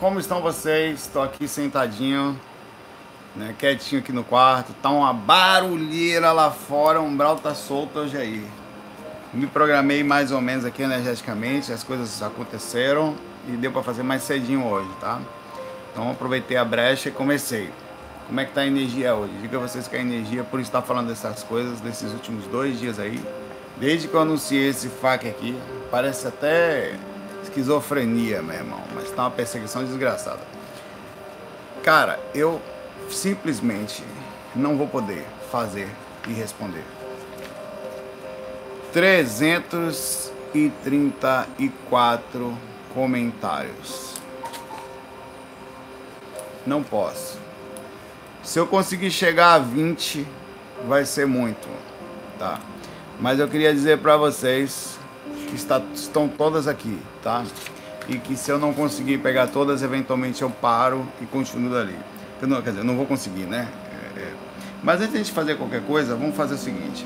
como estão vocês? Estou aqui sentadinho, né, quietinho aqui no quarto. Tá uma barulheira lá fora, o umbral tá solto hoje aí. Me programei mais ou menos aqui energeticamente, as coisas aconteceram e deu para fazer mais cedinho hoje, tá? Então aproveitei a brecha e comecei. Como é que tá a energia hoje? Diga a vocês que a energia, por estar falando dessas coisas, desses últimos dois dias aí, desde que eu anunciei esse FAQ aqui, parece até esquizofrenia, meu irmão, mas tá uma perseguição desgraçada. Cara, eu simplesmente não vou poder fazer e responder. 334 comentários. Não posso. Se eu conseguir chegar a 20, vai ser muito, tá? Mas eu queria dizer para vocês que está, estão todas aqui, tá? E que se eu não conseguir pegar todas, eventualmente eu paro e continuo dali. Eu não, quer dizer, eu não vou conseguir, né? É, é. Mas antes de fazer qualquer coisa, vamos fazer o seguinte.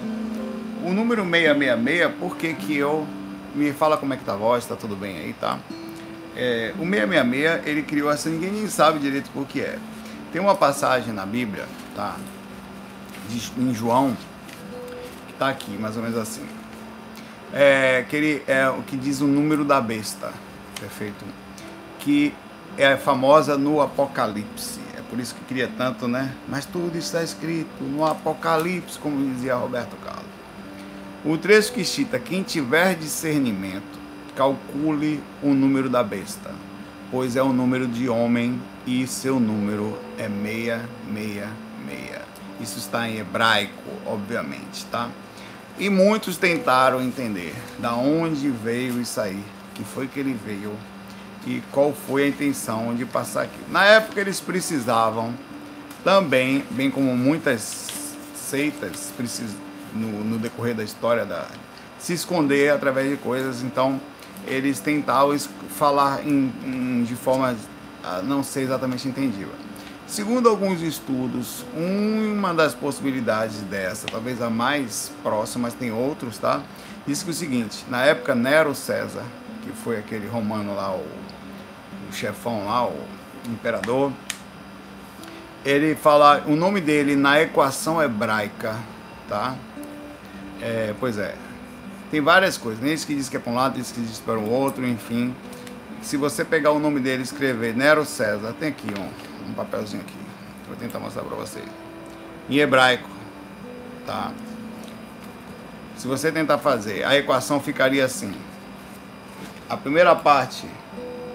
O número 666, por que que eu... Me fala como é que tá a voz, tá tudo bem aí, tá? É, o 666, ele criou assim, ninguém nem sabe direito por que é. Tem uma passagem na Bíblia, tá? De, em João, que tá aqui, mais ou menos assim é, que ele é o que diz o número da besta, perfeito? Que é famosa no Apocalipse. É por isso que queria tanto, né? Mas tudo está escrito no Apocalipse, como dizia Roberto Carlos. O trecho que cita: quem tiver discernimento, calcule o número da besta, pois é o número de homem e seu número é 666. Isso está em hebraico, obviamente, tá? E muitos tentaram entender da onde veio isso aí, que foi que ele veio e qual foi a intenção de passar aqui. Na época eles precisavam também, bem como muitas seitas no, no decorrer da história da se esconder através de coisas, então eles tentavam falar em, em, de forma não ser exatamente entendível. Segundo alguns estudos, uma das possibilidades dessa, talvez a mais próxima, mas tem outros, tá? Diz que o seguinte, na época Nero César, que foi aquele romano lá, o, o chefão lá, o imperador, ele fala o nome dele na equação hebraica, tá? É, pois é, tem várias coisas, nem esse que diz que é para um lado, esse que diz para o outro, enfim. Se você pegar o nome dele e escrever Nero César, tem aqui um um papelzinho aqui. Vou tentar mostrar para vocês. Em hebraico, tá? Se você tentar fazer, a equação ficaria assim. A primeira parte,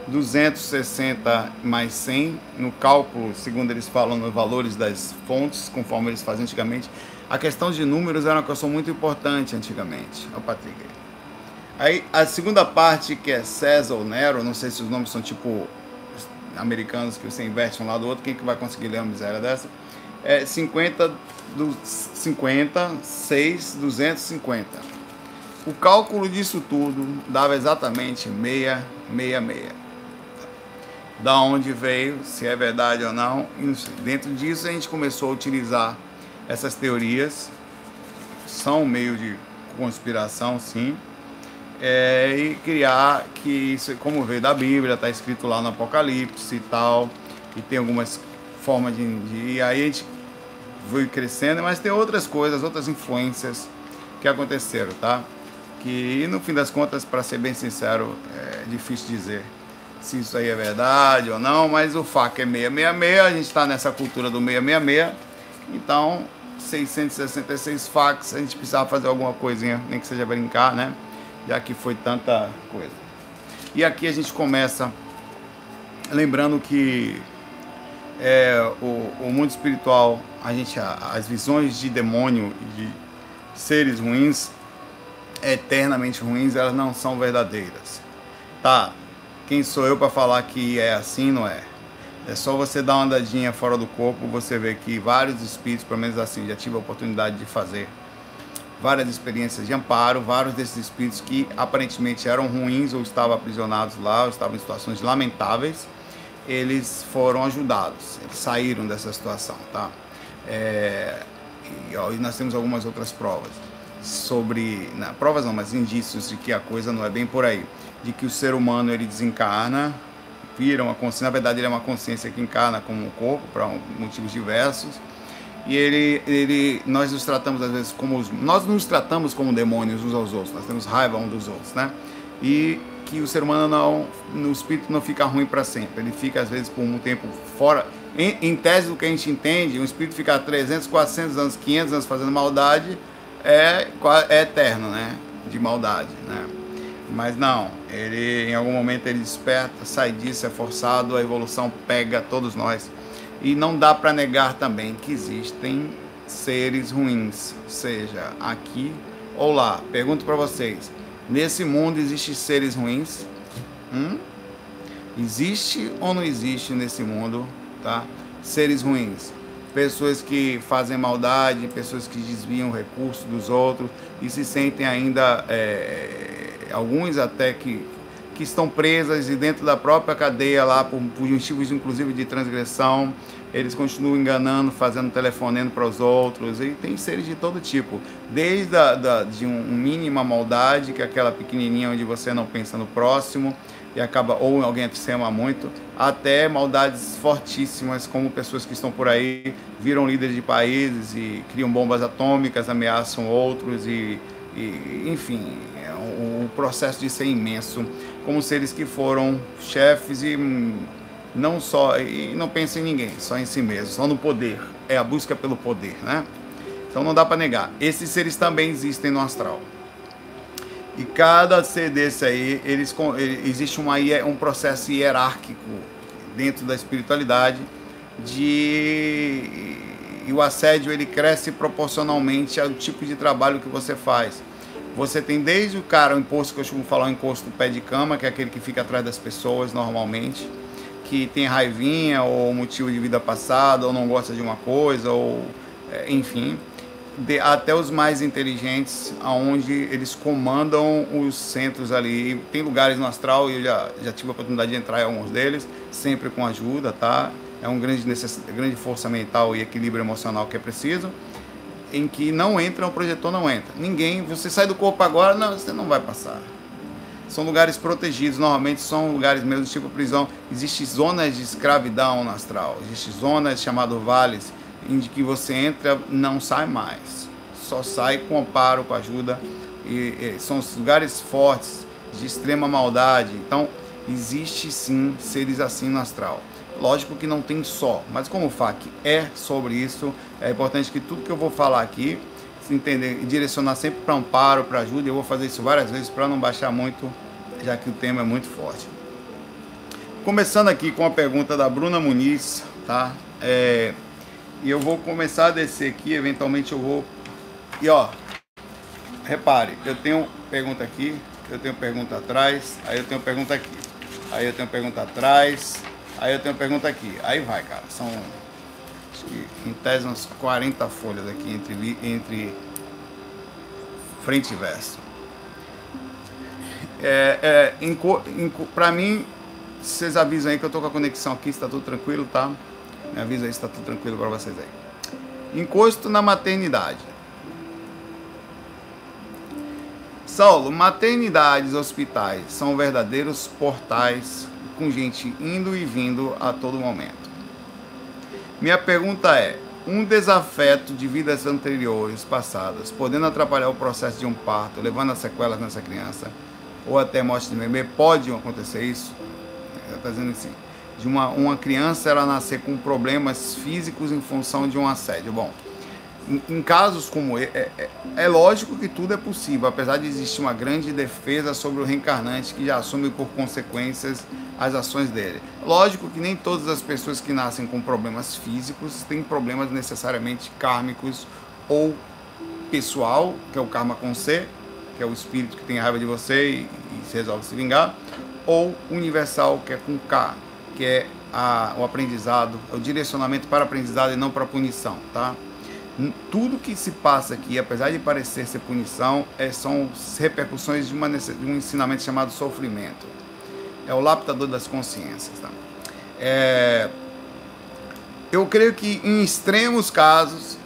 260 mais 100, no cálculo, segundo eles falam, nos valores das fontes, conforme eles faziam antigamente. A questão de números era uma questão muito importante antigamente. Olha o Patrick aí. a segunda parte, que é César ou Nero, não sei se os nomes são tipo americanos que você inverte um lado do outro, quem que vai conseguir ler uma miséria dessa? É 50 do 50, 6, 250. O cálculo disso tudo dava exatamente 666. Da onde veio, se é verdade ou não, dentro disso a gente começou a utilizar essas teorias, são meio de conspiração, sim, é, e criar que isso, como veio da Bíblia, está escrito lá no Apocalipse e tal, e tem algumas formas de, de. E aí a gente foi crescendo, mas tem outras coisas, outras influências que aconteceram, tá? Que no fim das contas, para ser bem sincero, é difícil dizer se isso aí é verdade ou não, mas o fato é 666, a gente está nessa cultura do 666, então 666 fax, a gente precisava fazer alguma coisinha, nem que seja brincar, né? Já que foi tanta coisa. E aqui a gente começa lembrando que é, o, o, mundo espiritual, a gente, as visões de demônio de seres ruins, eternamente ruins, elas não são verdadeiras. Tá? Quem sou eu para falar que é assim, não é? É só você dar uma andadinha fora do corpo, você vê que vários espíritos, pelo menos assim, já tive a oportunidade de fazer várias experiências de amparo, vários desses espíritos que aparentemente eram ruins ou estavam aprisionados lá, ou estavam em situações lamentáveis, eles foram ajudados, eles saíram dessa situação, tá? É, e, ó, nós temos algumas outras provas sobre, não, provas não, mas indícios de que a coisa não é bem por aí, de que o ser humano ele desencarna, vira uma consciência, na verdade ele é uma consciência que encarna como um corpo para motivos diversos. E ele, ele, nós nos tratamos às vezes como nós nos tratamos como demônios uns aos outros. Nós temos raiva uns dos outros, né? E que o ser humano não, no espírito não fica ruim para sempre. Ele fica às vezes por um tempo fora. Em, em tese do que a gente entende, um espírito ficar 300, 400 anos, 500 anos fazendo maldade é, é eterno, né? De maldade, né? Mas não, ele em algum momento ele desperta, sai disso, é forçado, a evolução pega todos nós. E não dá para negar também que existem seres ruins, seja aqui ou lá. Pergunto para vocês: nesse mundo existem seres ruins? Hum? Existe ou não existe nesse mundo, tá? Seres ruins, pessoas que fazem maldade, pessoas que desviam recursos dos outros e se sentem ainda é, alguns até que que estão presas e dentro da própria cadeia lá por, por motivos inclusive de transgressão, eles continuam enganando, fazendo telefonando para os outros, e tem seres de todo tipo, desde a, da, de um, um mínima maldade, que é aquela pequenininha onde você não pensa no próximo, e acaba ou alguém que você ama muito, até maldades fortíssimas, como pessoas que estão por aí, viram líderes de países e criam bombas atômicas, ameaçam outros e, e enfim, é, o, o processo de ser imenso como seres que foram chefes e não só e não pensa em ninguém, só em si mesmo, só no poder. É a busca pelo poder, né? Então não dá para negar. Esses seres também existem no astral. E cada ser desse aí, eles existe uma, um processo hierárquico dentro da espiritualidade de e o assédio ele cresce proporcionalmente ao tipo de trabalho que você faz. Você tem desde o cara, o imposto que eu costumo falar, o imposto do pé de cama, que é aquele que fica atrás das pessoas normalmente, que tem raivinha ou motivo de vida passada, ou não gosta de uma coisa, ou é, enfim, de, até os mais inteligentes, aonde eles comandam os centros ali. Tem lugares no astral, e eu já, já tive a oportunidade de entrar em alguns deles, sempre com ajuda, tá? É uma grande, grande força mental e equilíbrio emocional que é preciso em que não entra, o projetor não entra. Ninguém, você sai do corpo agora, não, você não vai passar. São lugares protegidos, normalmente são lugares mesmo tipo prisão. Existem zonas de escravidão no astral, existem zonas chamadas vales, em que você entra não sai mais. Só sai com amparo, com ajuda. E, e são lugares fortes, de extrema maldade. Então, existe sim seres assim no astral. Lógico que não tem só, mas como o FAC é sobre isso, é importante que tudo que eu vou falar aqui, se entender e direcionar sempre para amparo, para ajuda, eu vou fazer isso várias vezes para não baixar muito, já que o tema é muito forte. Começando aqui com a pergunta da Bruna Muniz, tá? É, e eu vou começar a descer aqui, eventualmente eu vou. E ó, repare, eu tenho pergunta aqui, eu tenho pergunta atrás, aí eu tenho pergunta aqui, aí eu tenho pergunta atrás, Aí eu tenho uma pergunta aqui. Aí vai, cara. São em tese umas 40 folhas aqui entre, entre frente e verso. É, é, para mim, vocês avisam aí que eu tô com a conexão aqui, está tudo tranquilo, tá? Me avisa aí se está tudo tranquilo para vocês aí. Encosto na maternidade. Saulo, maternidades, hospitais são verdadeiros portais com gente indo e vindo a todo momento. Minha pergunta é: um desafeto de vidas anteriores, passadas, podendo atrapalhar o processo de um parto, levando a sequelas nessa criança, ou até morte de bebê, pode acontecer isso? Está dizendo assim: de uma, uma criança ela nascer com problemas físicos em função de um assédio. Bom, em, casos como esse, é, é, é, lógico que tudo é possível, apesar de existir uma grande defesa sobre o reencarnante que já assume por consequências as ações dele. Lógico que nem todas as pessoas que nascem com problemas físicos têm problemas necessariamente kármicos ou pessoal, que é o karma com C, que é o espírito que tem raiva de você e, e se resolve se vingar, ou universal, que é com K, que é a, o aprendizado, o direcionamento para aprendizado e não para punição, tá? Tudo que se passa aqui, apesar de parecer ser punição, é, são repercussões de, uma, de, um ensinamento chamado sofrimento. É o lapidador das consciências. Tá? É, eu creio que em extremos casos,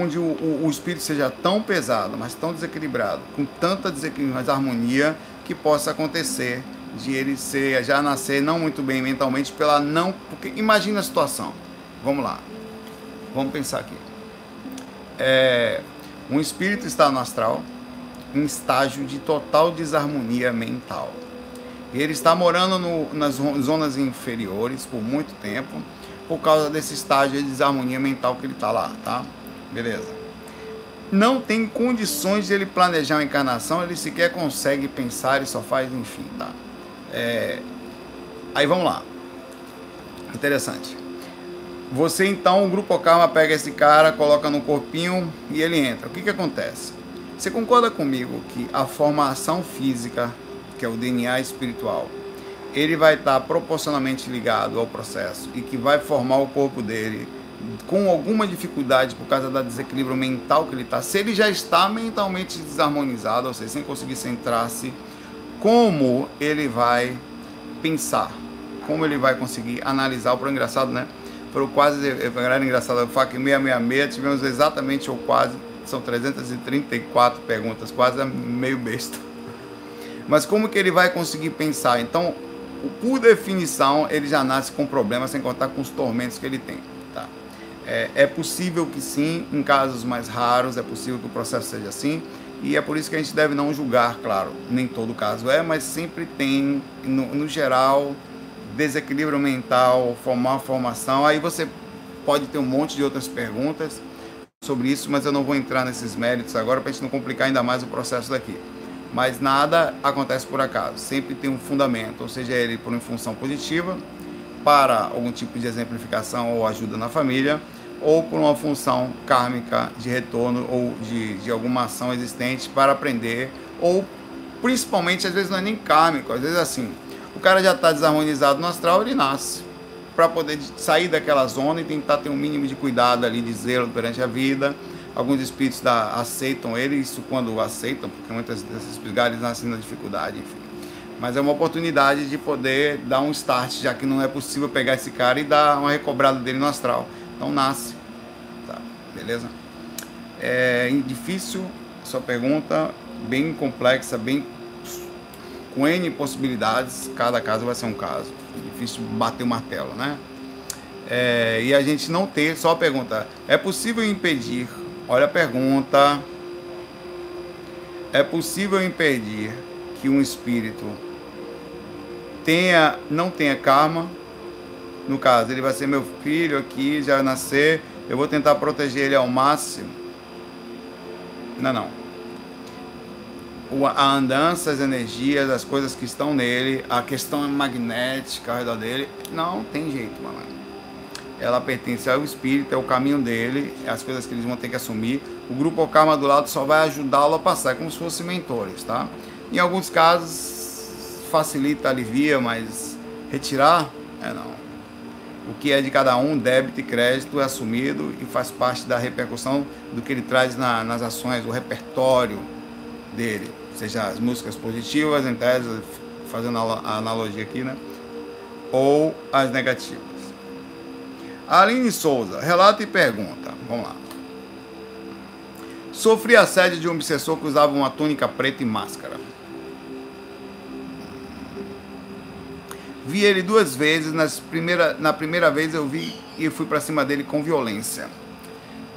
onde o, o, o, espírito seja tão pesado, mas tão desequilibrado, com tanta desequilíbrio, mas harmonia, que possa acontecer de ele ser, já nascer não muito bem mentalmente pela não, porque imagina a situação. Vamos lá. Vamos pensar aqui. É, um espírito está no astral em estágio de total desarmonia mental. Ele está morando no, nas zonas inferiores por muito tempo por causa desse estágio de desarmonia mental que ele está lá, tá? Beleza. Não tem condições de ele planejar uma encarnação, ele sequer consegue pensar e só faz, enfim, tá? É... Aí vamos lá. Interessante. Você então, o grupo Karma pega esse cara, coloca no corpinho e ele entra. O que que acontece? Você concorda comigo que a formação física, que é o DNA espiritual, ele vai estar proporcionalmente ligado ao processo e que vai formar o corpo dele com alguma dificuldade por causa da desequilíbrio mental que ele está. Se ele já está mentalmente desarmonizado, ou seja, sem conseguir centrar-se, como ele vai pensar? Como ele vai conseguir analisar? O engraçado, né? Foram quase, era engraçado, o FAC 666, tivemos exatamente ou quase, são 334 perguntas, quase meio besta. Mas como que ele vai conseguir pensar? Então, por definição, ele já nasce com problemas, sem contar com os tormentos que ele tem. Tá? É, é possível que sim, em casos mais raros, é possível que o processo seja assim, e é por isso que a gente deve não julgar, claro, nem todo caso é, mas sempre tem, no, no geral, desequilíbrio mental, formar formação. Aí você pode ter um monte de outras perguntas sobre isso, mas eu não vou entrar nesses méritos agora para a gente não complicar ainda mais o processo daqui. Mas nada acontece por acaso, sempre tem um fundamento, ou seja, ele por uma função positiva, para algum tipo de exemplificação ou ajuda na família, ou por uma função kármica de retorno ou de, de alguma ação existente para aprender, ou principalmente, às vezes não é nem kármico, às vezes assim, o cara já está desarmonizado no astral, ele nasce para poder sair daquela zona e tentar ter um mínimo de cuidado ali, de zelo durante a vida. Alguns espíritos da, aceitam ele, isso quando aceitam, porque muitas desses espíritos nascem na dificuldade, enfim. Mas é uma oportunidade de poder dar um start, já que não é possível pegar esse cara e dar uma recobrada dele no astral. Então nasce. Tá, beleza? É difícil sua pergunta, bem complexa, bem com N possibilidades, cada caso vai ser um caso. É difícil bater o martelo, né? É, e a gente não ter, só a pergunta, é possível impedir? Olha a pergunta. É possível impedir que um espírito tenha, não tenha karma? No caso, ele vai ser meu filho aqui, já nascer, eu vou tentar proteger ele ao máximo. Não, não a andança, as energias, as coisas que estão nele, a questão magnética ao redor dele, não tem jeito, mano. Ela pertence ao espírito, é o caminho dele, é as coisas que eles vão ter que assumir. O grupo Karma do lado só vai ajudá-lo a passar, é como se fossem mentores, tá? Em alguns casos facilita, alivia, mas retirar, é não. O que é de cada um, débito e crédito, é assumido e faz parte da repercussão do que ele traz na, nas ações, o repertório dele, seja as músicas positivas, em tese, fazendo a analogia aqui, né? Ou as negativas. Aline Souza, relata e pergunta. Vamos lá. Sofri assédio de um obsessor que usava uma túnica preta e máscara. Vi ele duas vezes, nas primeira, na primeira vez eu vi e fui para cima dele com violência.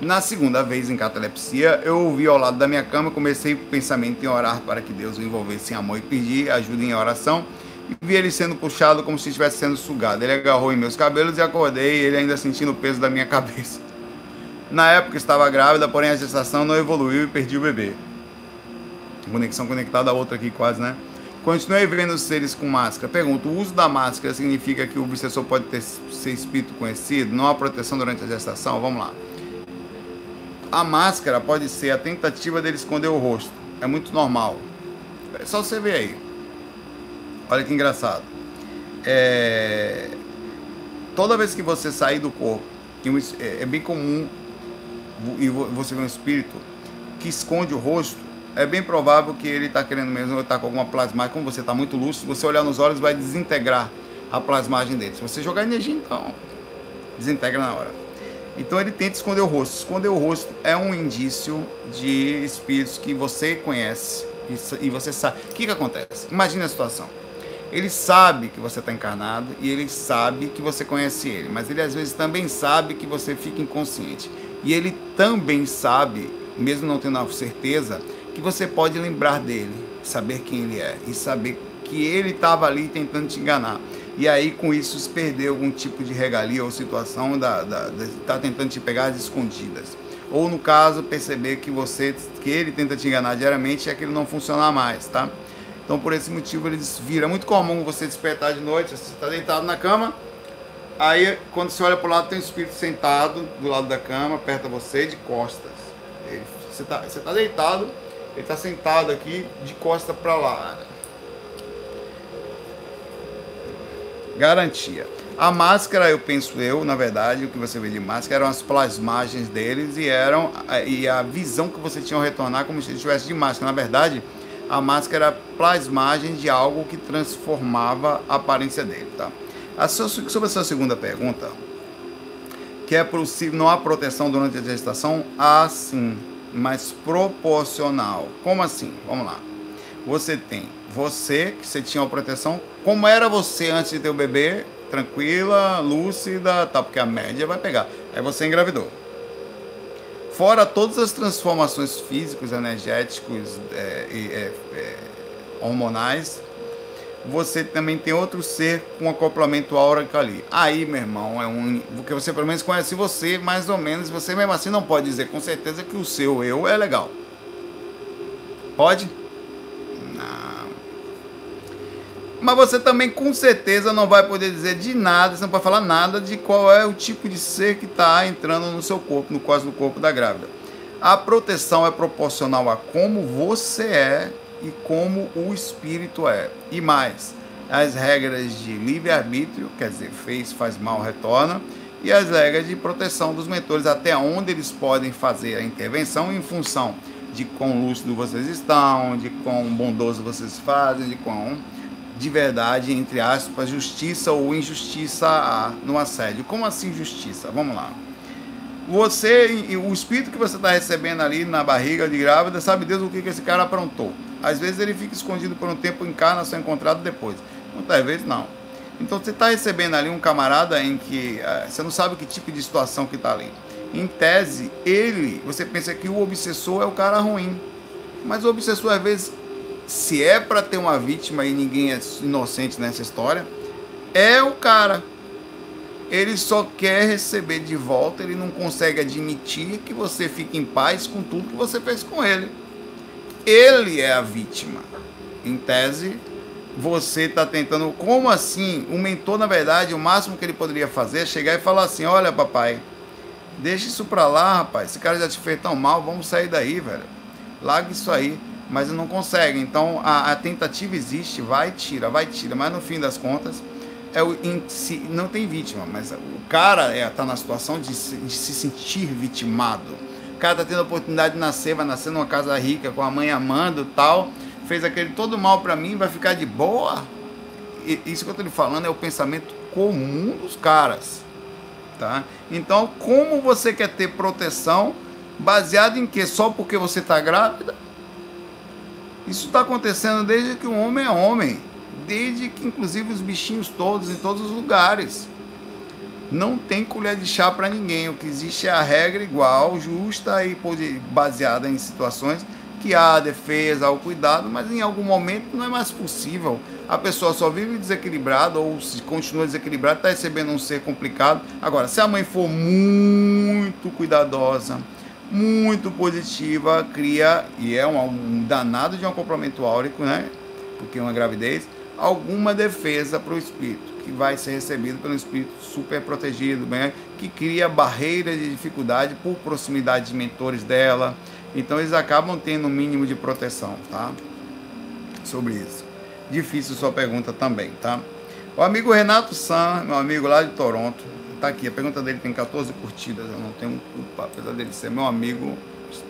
Na segunda vez em catalepsia, eu ouvi ao lado da minha cama, comecei o pensamento em orar para que Deus o envolvesse em amor e pedir ajuda em oração. E vi ele sendo puxado como se estivesse sendo sugado. Ele agarrou em meus cabelos e acordei, ele ainda sentindo o peso da minha cabeça. Na época estava grávida, porém a gestação não evoluiu e perdi o bebê. Conexão conectada a outra aqui quase, né? Continuei vendo os seres com máscara. Pergunto, o uso da máscara significa que o obsessor pode ter, ser espírito conhecido? Não há proteção durante a gestação? Vamos lá. A máscara pode ser a tentativa dele esconder o rosto. É muito normal. É só você ver aí. Olha que engraçado. É... Toda vez que você sair do corpo, é, é bem comum e você vê um espírito que esconde o rosto, é bem provável que ele está querendo mesmo estar com alguma plasmagem. Como você está muito lúcido, você olhar nos olhos vai desintegrar a plasmagem dele. Se você jogar energia, então desintegra na hora. Então ele tenta esconder o rosto. Esconder o rosto é um indício de espíritos que você conhece e você sabe. O que, que acontece? Imagine a situação. Ele sabe que você está encarnado e ele sabe que você conhece ele, mas ele às vezes também sabe que você fica inconsciente. E ele também sabe, mesmo não tendo a certeza, que você pode lembrar dele, saber quem ele é e saber que ele estava ali tentando te enganar. E aí, com isso, se perdeu algum tipo de regalia ou situação da, tá tentando te pegar às escondidas. Ou no caso, perceber que você que ele tenta te enganar diariamente e aquilo não funcionar mais, tá? Então, por esse motivo, ele vira. É muito comum você despertar de noite, você está deitado na cama, aí quando você olha para o lado, tem um espírito sentado do lado da cama, perto de você, de costas. Ele, você está você tá deitado, ele está sentado aqui, de costas para lá. Garantia. A máscara, eu penso eu, na verdade, o que você vê de máscara eram as plasmagens deles e eram e a visão que você tinha ao retornar como se estivesse de máscara. Na verdade, a máscara era plasmagem de algo que transformava a aparência dele, tá? A sua, sobre a sua segunda pergunta, que é possível, não há proteção durante a gestação? Há sim, mas proporcional. Como assim? Vamos lá. Você tem você, que você tinha uma proteção, como era você antes de ter o bebê, tranquila, lúcida, tá, porque a média vai pegar. Aí você engravidou. Fora todas as transformações físicas, energéticos é, e é, é, hormonais, você também tem outro ser com acoplamento áurico ali. Aí, meu irmão, é um. Porque você pelo menos conhece você, mais ou menos. Você mesmo assim não pode dizer com certeza que o seu eu é legal. Pode? Mas você também com certeza não vai poder dizer de nada, você não pode falar nada de qual é o tipo de ser que está entrando no seu corpo, no quase no corpo da grávida. A proteção é proporcional a como você é e como o espírito é. E mais, as regras de livre-arbítrio, quer dizer, fez, faz mal, retorna, e as regras de proteção dos mentores, até onde eles podem fazer a intervenção em função de quão lúcido vocês estão, de quão bondoso vocês fazem, de quão de verdade, entre aspas, justiça ou injustiça no assédio. Como assim justiça? Vamos lá. Você, o espírito que você está recebendo ali na barriga de grávida, sabe Deus o que, que esse cara aprontou. Às vezes ele fica escondido por um tempo, encarna, só encontrado depois. Muitas vezes não. Então você está recebendo ali um camarada em que uh, você não sabe que tipo de situação que está ali. Em tese, ele, você pensa que o obsessor é o cara ruim. Mas o obsessor às vezes se é para ter uma vítima e ninguém é inocente nessa história, é o cara. Ele só quer receber de volta, ele não consegue admitir que você fique em paz com tudo que você fez com ele. Ele é a vítima. Em tese, você está tentando. Como assim? O mentor, na verdade, o máximo que ele poderia fazer é chegar e falar assim: Olha, papai, deixa isso pra lá, rapaz. Esse cara já te fez tão mal, vamos sair daí, velho. Larga isso aí mas não consegue. Então a, a, tentativa existe, vai tira, vai tira, mas no fim das contas é o, se, não tem vítima, mas o cara está é, tá na situação de se, de se sentir vitimado. O cara está tendo a oportunidade de nascer, vai nascer numa casa rica com a mãe amando tal, fez aquele todo mal para mim, vai ficar de boa. E, isso que eu estou lhe falando é o pensamento comum dos caras. Tá? Então, como você quer ter proteção baseado em que só porque você está grávida? Isso está acontecendo desde que o homem é homem, desde que inclusive os bichinhos todos, em todos os lugares. Não tem colher de chá para ninguém. O que existe é a regra igual, justa e baseada em situações que há defesa, há o cuidado, mas em algum momento não é mais possível. A pessoa só vive desequilibrada ou se continua desequilibrada, está recebendo um ser complicado. Agora, se a mãe for muito cuidadosa, muito positiva, cria, e é um, um danado de um complemento áurico, né? Porque é uma gravidez, alguma defesa para o espírito, que vai ser recebido pelo espírito super protegido, né? que cria barreiras de dificuldade por proximidade de mentores dela. Então eles acabam tendo um mínimo de proteção, tá? Sobre isso. Difícil sua pergunta também, tá? O amigo Renato San, meu amigo lá de Toronto, Tá aqui, a pergunta dele tem 14 curtidas, eu não tenho culpa, apesar dele ser meu amigo,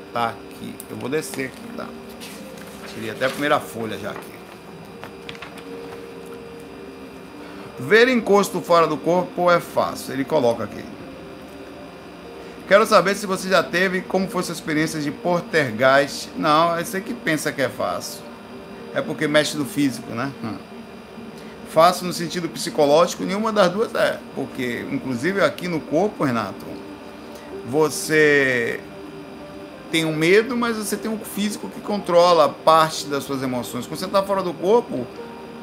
está aqui. Eu vou descer aqui, tá? Tirei até a primeira folha já aqui. Ver encosto fora do corpo é fácil, ele coloca aqui. Quero saber se você já teve, como foi sua experiência de portergeist. Não, é você que pensa que é fácil. É porque mexe no físico, né? Hum. Fácil no sentido psicológico, nenhuma das duas é. Porque, inclusive aqui no corpo, Renato, você tem um medo, mas você tem um físico que controla parte das suas emoções. Quando você está fora do corpo,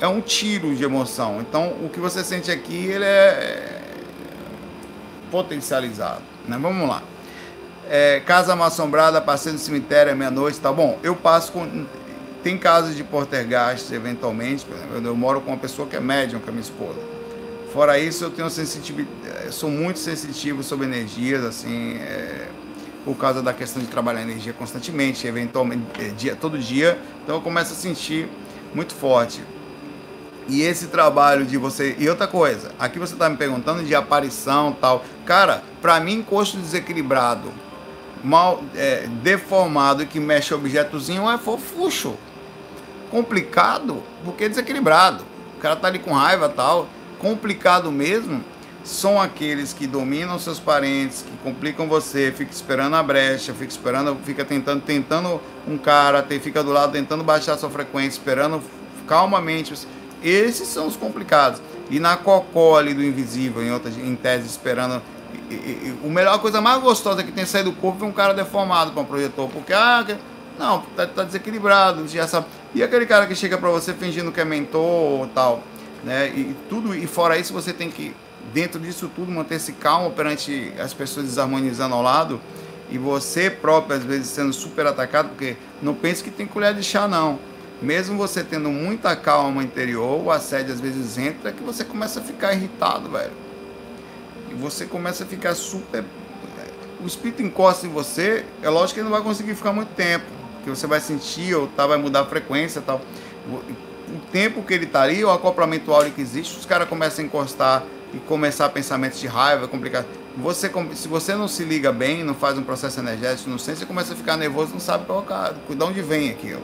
é um tiro de emoção. Então, o que você sente aqui, ele é potencializado. Né? Vamos lá. É, casa mal assombrada, passei no cemitério à meia-noite, tá bom? Eu passo com. Tem casos de poltergeist, eventualmente. Eu moro com uma pessoa que é médium, com a minha esposa. Fora isso, eu tenho sensitividade, sou muito sensitivo sobre energias, assim, é, por causa da questão de trabalhar energia constantemente, eventualmente, é, dia, todo dia. Então eu começo a sentir muito forte. E esse trabalho de você. E outra coisa, aqui você está me perguntando de aparição tal. Cara, para mim, encosto desequilibrado, mal é, deformado que mexe objetozinho é fofucho. Complicado, porque é desequilibrado. O cara tá ali com raiva tal. Complicado mesmo são aqueles que dominam seus parentes, que complicam você, fica esperando a brecha, fica esperando, fica tentando, tentando um cara, fica do lado tentando baixar sua frequência, esperando calmamente esses são os complicados. E na cocó ali do invisível, em, outra, em tese, esperando. E, e, e, a melhor coisa mais gostosa que tem saído do corpo é um cara deformado para um projetor. Porque, ah, não, tá, tá, desequilibrado. Já sabe. E aquele cara que chega para você fingindo que é mentor ou tal. Né? E tudo, e fora isso, você tem que, dentro disso tudo, manter-se calmo perante as pessoas desarmonizando ao lado. E você próprio, às vezes, sendo super atacado, porque não pense que tem colher de chá, não mesmo você tendo muita calma interior, o assédio às vezes entra que você começa a ficar irritado, velho. E você começa a ficar super. O espírito encosta em você, é lógico que ele não vai conseguir ficar muito tempo, que você vai sentir ou tá, vai mudar a frequência tal. O tempo que ele tá ali, o acoplamento áureo que existe, os caras começam a encostar e começar pensamentos de raiva, complicado. Você, se você não se liga bem, não faz um processo energético, não sei, você começa a ficar nervoso, não sabe qual é, de onde vem aquilo.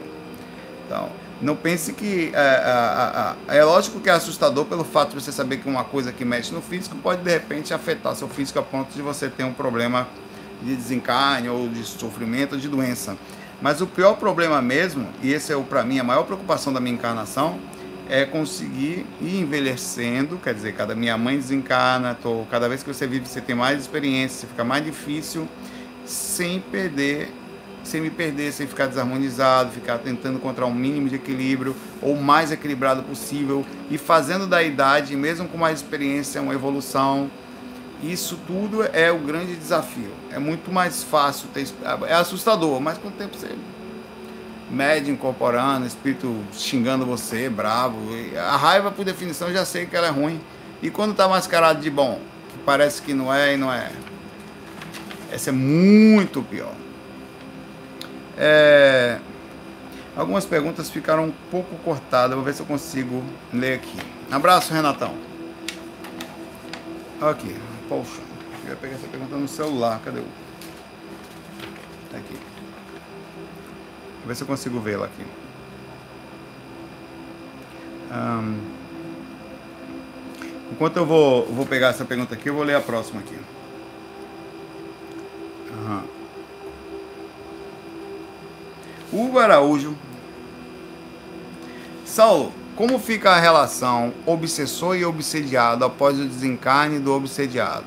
Então, não pense que. É, é, é, é, lógico que é assustador pelo fato de você saber que uma coisa que mexe no físico pode de repente afetar seu físico a ponto de você ter um problema de desencarne ou de sofrimento ou de doença. Mas o pior problema mesmo, e esse é para mim a maior preocupação da minha encarnação, é conseguir ir envelhecendo, quer dizer, cada minha mãe desencarna, tô, cada vez que você vive você tem mais experiência, fica mais difícil, sem perder sem me perder, sem ficar desarmonizado, ficar tentando encontrar um mínimo de equilíbrio ou mais equilibrado possível e fazendo da idade, mesmo com mais experiência, uma evolução. Isso tudo é o grande desafio. É muito mais fácil, ter, é assustador, mas com o tempo você mede incorporando, espírito xingando você, bravo. A raiva, por definição, já sei que ela é ruim. E quando está mascarado de bom, que parece que não é e não é. Essa é muito pior. É, algumas perguntas ficaram um pouco cortadas. Vou ver se eu consigo ler aqui. Abraço, Renatão. Aqui. Poxa, eu ia pegar essa pergunta no celular. Cadê o. Tá aqui. Vou ver se eu consigo vê-la aqui. Um, enquanto eu vou, vou pegar essa pergunta aqui, eu vou ler a próxima aqui. Uhum. Hugo Araújo. Saulo, como fica a relação obsessor e obsediado após o desencarne do obsediado?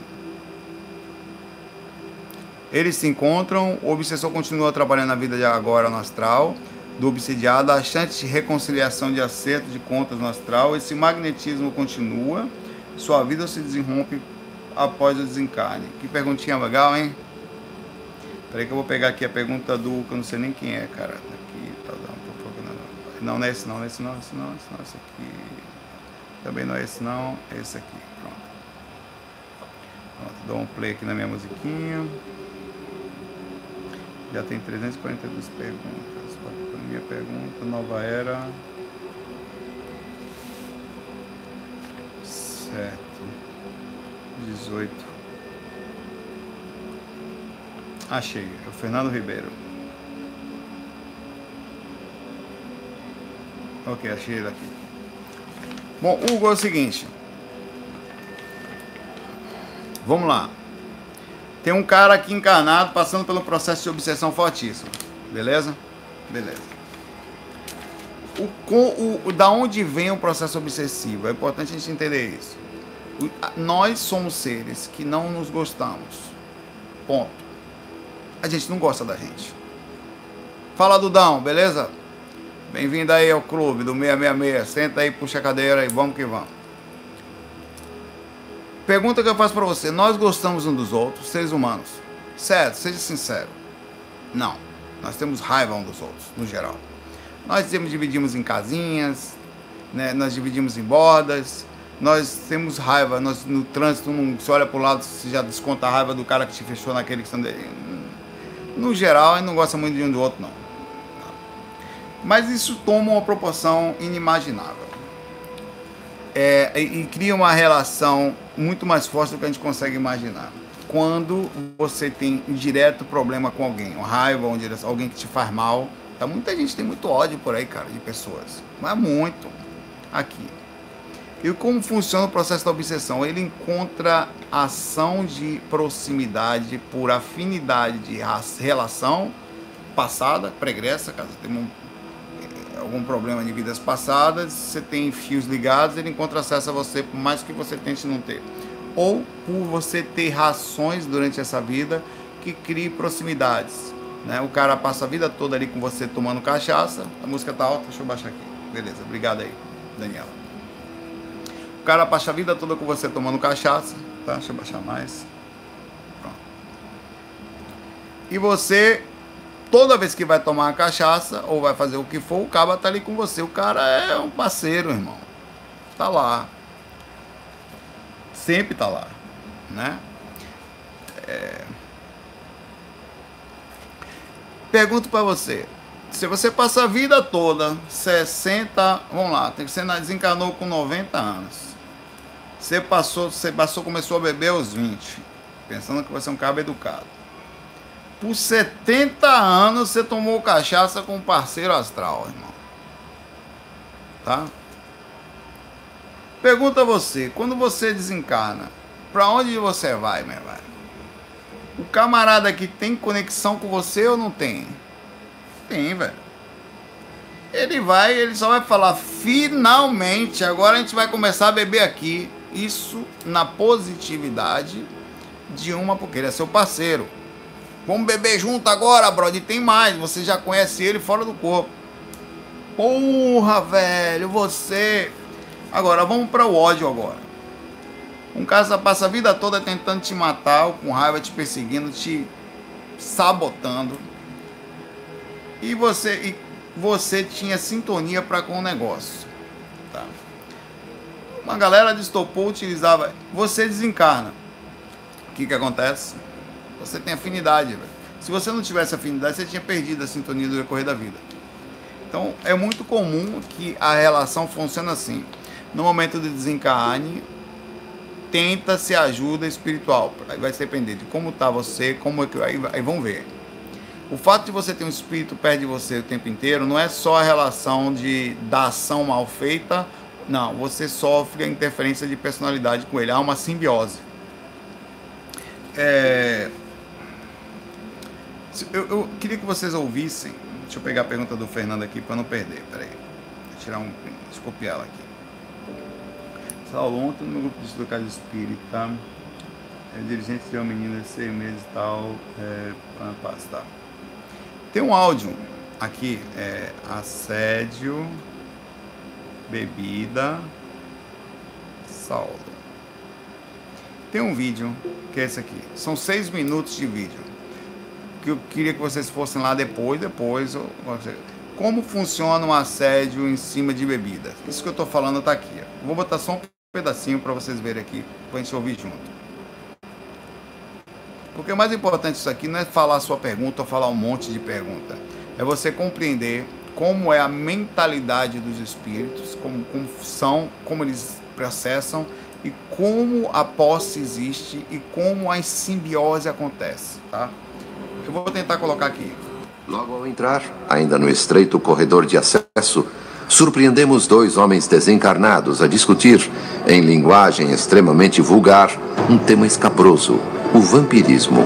Eles se encontram, o obsessor continua trabalhando na vida de agora no astral, do obsediado, a chance de reconciliação de acerto de contas no astral, esse magnetismo continua, sua vida se desenrompe após o desencarne. Que perguntinha legal, hein? Peraí que eu vou pegar aqui a pergunta do. que eu não sei nem quem é, cara. Tá aqui, tá dando. Não, não é esse não, esse não, esse não, esse não, esse aqui. Também não é esse não, é esse aqui. Pronto. Pronto, dou um play aqui na minha musiquinha. Já tem 342 perguntas. Minha pergunta, nova era. Certo. 18. Achei, é o Fernando Ribeiro. Ok, achei ele aqui. Bom, Hugo é o seguinte. Vamos lá. Tem um cara aqui encarnado passando pelo processo de obsessão fortíssimo. Beleza? Beleza. o, o, o, da onde vem o processo obsessivo? É importante a gente entender isso. Nós somos seres que não nos gostamos. Ponto. A gente não gosta da gente. Fala, Dudão, beleza? Bem-vindo aí ao clube do 666. Senta aí, puxa a cadeira e vamos que vamos. Pergunta que eu faço para você: nós gostamos um dos outros, seres humanos? Certo, seja sincero. Não. Nós temos raiva um dos outros, no geral. Nós dividimos em casinhas, né? nós dividimos em bordas, nós temos raiva, nós no trânsito, não, você olha para o lado, você já desconta a raiva do cara que te fechou naquele que está. No geral, a gente não gosta muito de um do outro, não. Mas isso toma uma proporção inimaginável. É, e, e cria uma relação muito mais forte do que a gente consegue imaginar. Quando você tem um direto problema com alguém, uma raiva, um direto, alguém que te faz mal, tá? muita gente tem muito ódio por aí, cara, de pessoas. Mas muito. Aqui. E como funciona o processo da obsessão? Ele encontra ação de proximidade por afinidade de relação passada, pregressa, caso um, algum problema de vidas passadas, você tem fios ligados, ele encontra acesso a você por mais que você tente não ter. Ou por você ter rações durante essa vida que crie proximidades. Né? O cara passa a vida toda ali com você tomando cachaça, a música tá alta, deixa eu baixar aqui. Beleza, obrigado aí, Daniela cara passa a vida toda com você tomando cachaça, tá? Deixa eu baixar mais. Pronto. E você, toda vez que vai tomar uma cachaça ou vai fazer o que for, o cara tá ali com você. O cara é um parceiro, irmão. Tá lá. Sempre tá lá, né? É... Pergunto para você, se você passa a vida toda, 60, vamos lá, tem que ser desencarnou com 90 anos. Você passou, você passou, começou a beber aos 20, pensando que você é um cabo educado. Por 70 anos você tomou cachaça com parceiro astral, irmão. Tá? Pergunta você, quando você desencarna, para onde você vai, meu velho? O camarada aqui tem conexão com você ou não tem? Tem, velho. Ele vai, ele só vai falar, finalmente, agora a gente vai começar a beber aqui isso na positividade de uma, porque ele é seu parceiro. Vamos beber junto agora, brother. E tem mais, você já conhece ele fora do corpo. Porra, velho, você. Agora, vamos para o ódio agora. Um cara passa a vida toda tentando te matar, com raiva, te perseguindo, te sabotando. E você, e você tinha sintonia para com o negócio. Tá? Uma galera destopou, utilizava. Você desencarna. O que, que acontece? Você tem afinidade. Véio. Se você não tivesse afinidade, você tinha perdido a sintonia do decorrer da vida. Então, é muito comum que a relação funcione assim. No momento de desencarne, tenta-se ajuda espiritual. Aí vai depender de como está você, como é que. Aí, aí vão ver. O fato de você ter um espírito perto de você o tempo inteiro não é só a relação de da ação mal feita não, você sofre a interferência de personalidade com ele. Há uma simbiose. É... Eu, eu, queria que vocês ouvissem. Deixa eu pegar a pergunta do Fernando aqui para não perder. Peraí. Vou tirar um. Deixa copiar ela aqui. Saulo, ontem no grupo de estudo Casa Espírita, é dirigente de uma menina de seis meses e tal. É, paz, tá. Tem um áudio aqui, é, assédio bebida, saldo. Tem um vídeo que é esse aqui. São seis minutos de vídeo. Que eu queria que vocês fossem lá depois, depois. Como funciona um assédio em cima de bebida? Isso que eu estou falando está aqui. Vou botar só um pedacinho para vocês verem aqui, para a gente ouvir junto. Porque o mais importante disso aqui não é falar sua pergunta ou falar um monte de pergunta. É você compreender como é a mentalidade dos espíritos, como, como são, como eles processam e como a posse existe e como a simbiose acontece, tá? Eu vou tentar colocar aqui. Logo ao entrar, ainda no estreito corredor de acesso, surpreendemos dois homens desencarnados a discutir, em linguagem extremamente vulgar, um tema escabroso: o vampirismo.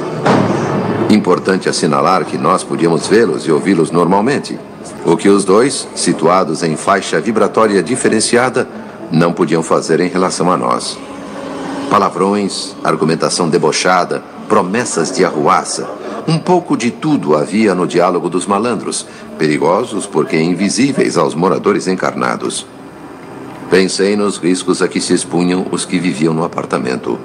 Importante assinalar que nós podíamos vê-los e ouvi-los normalmente, O que os dois, situados em faixa vibratória diferenciada, não podiam fazer em relação a nós. Palavrões, argumentação debochada, promessas de arruaça. Um pouco de tudo havia no diálogo dos malandros, perigosos porque invisíveis aos moradores encarnados. Pensei nos riscos a que se expunham os que viviam no apartamento.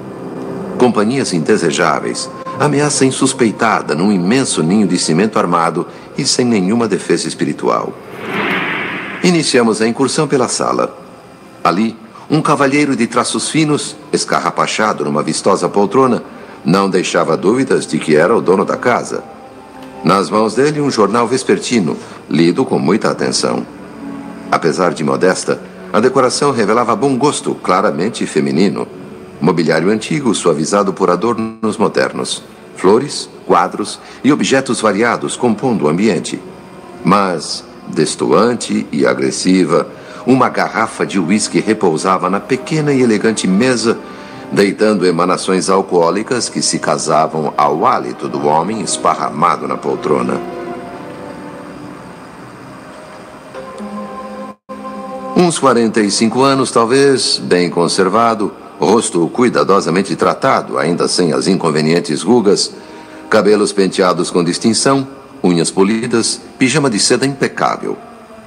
Companhias indesejáveis, ameaça insuspeitada num imenso ninho de cimento armado e sem nenhuma defesa espiritual. Iniciamos a incursão pela sala. Ali, um cavalheiro de traços finos, escarrapachado numa vistosa poltrona, não deixava dúvidas de que era o dono da casa. Nas mãos dele, um jornal vespertino, lido com muita atenção. Apesar de modesta, a decoração revelava bom gosto, claramente feminino. Mobiliário antigo, suavizado por adornos modernos. Flores, quadros e objetos variados compondo o ambiente. Mas, destoante e agressiva, uma garrafa de uísque repousava na pequena e elegante mesa, deitando emanações alcoólicas que se casavam ao hálito do homem esparramado na poltrona. Uns 45 anos, talvez, bem conservado, rosto cuidadosamente tratado, ainda sem as inconvenientes rugas, cabelos penteados com distinção, unhas polidas, pijama de seda impecável.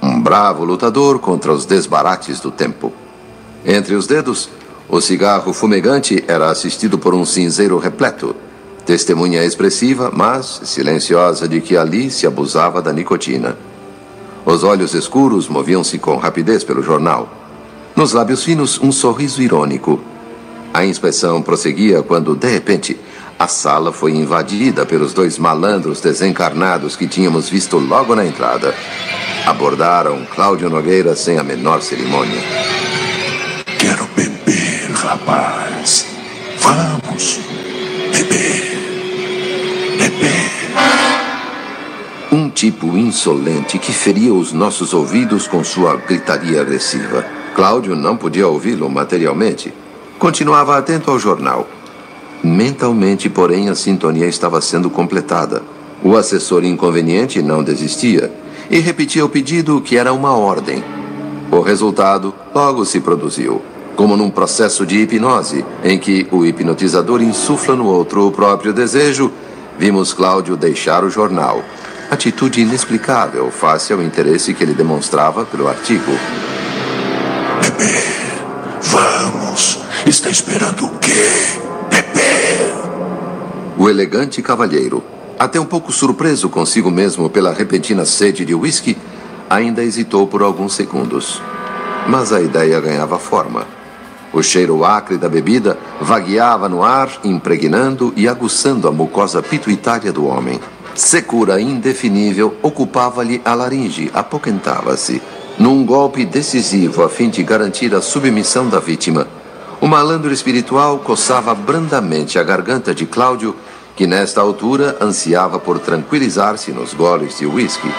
Um bravo lutador contra os desbarates do tempo. Entre os dedos, o cigarro fumegante era assistido por um cinzeiro repleto, testemunha expressiva, mas silenciosa de que ali se abusava da nicotina. Os olhos escuros moviam-se com rapidez pelo jornal. Nos lábios finos, um sorriso irônico. A inspeção prosseguia quando, de repente, a sala foi invadida pelos dois malandros desencarnados que tínhamos visto logo na entrada. Abordaram Cláudio Nogueira sem a menor cerimônia. Quero beber, rapaz. Vamos. Beber. Beber. Um tipo insolente que feria os nossos ouvidos com sua gritaria agressiva. Cláudio não podia ouvi-lo materialmente. Continuava atento ao jornal. Mentalmente, porém, a sintonia estava sendo completada. O assessor inconveniente não desistia e repetia o pedido que era uma ordem. O resultado logo se produziu, como num processo de hipnose, em que o hipnotizador insufla no outro o próprio desejo, vimos Cláudio deixar o jornal. Atitude inexplicável face ao interesse que ele demonstrava pelo artigo. Bebê, vamos. Está esperando o quê? Bebê. O elegante cavalheiro, até um pouco surpreso consigo mesmo pela repentina sede de uísque, ainda hesitou por alguns segundos. Mas a ideia ganhava forma. O cheiro acre da bebida vagueava no ar, impregnando e aguçando a mucosa pituitária do homem. Secura indefinível ocupava-lhe a laringe, apoquentava-se. Num golpe decisivo a fim de garantir a submissão da vítima, o malandro espiritual coçava brandamente a garganta de Cláudio que nesta altura ansiava por tranquilizar-se nos goles de uísque.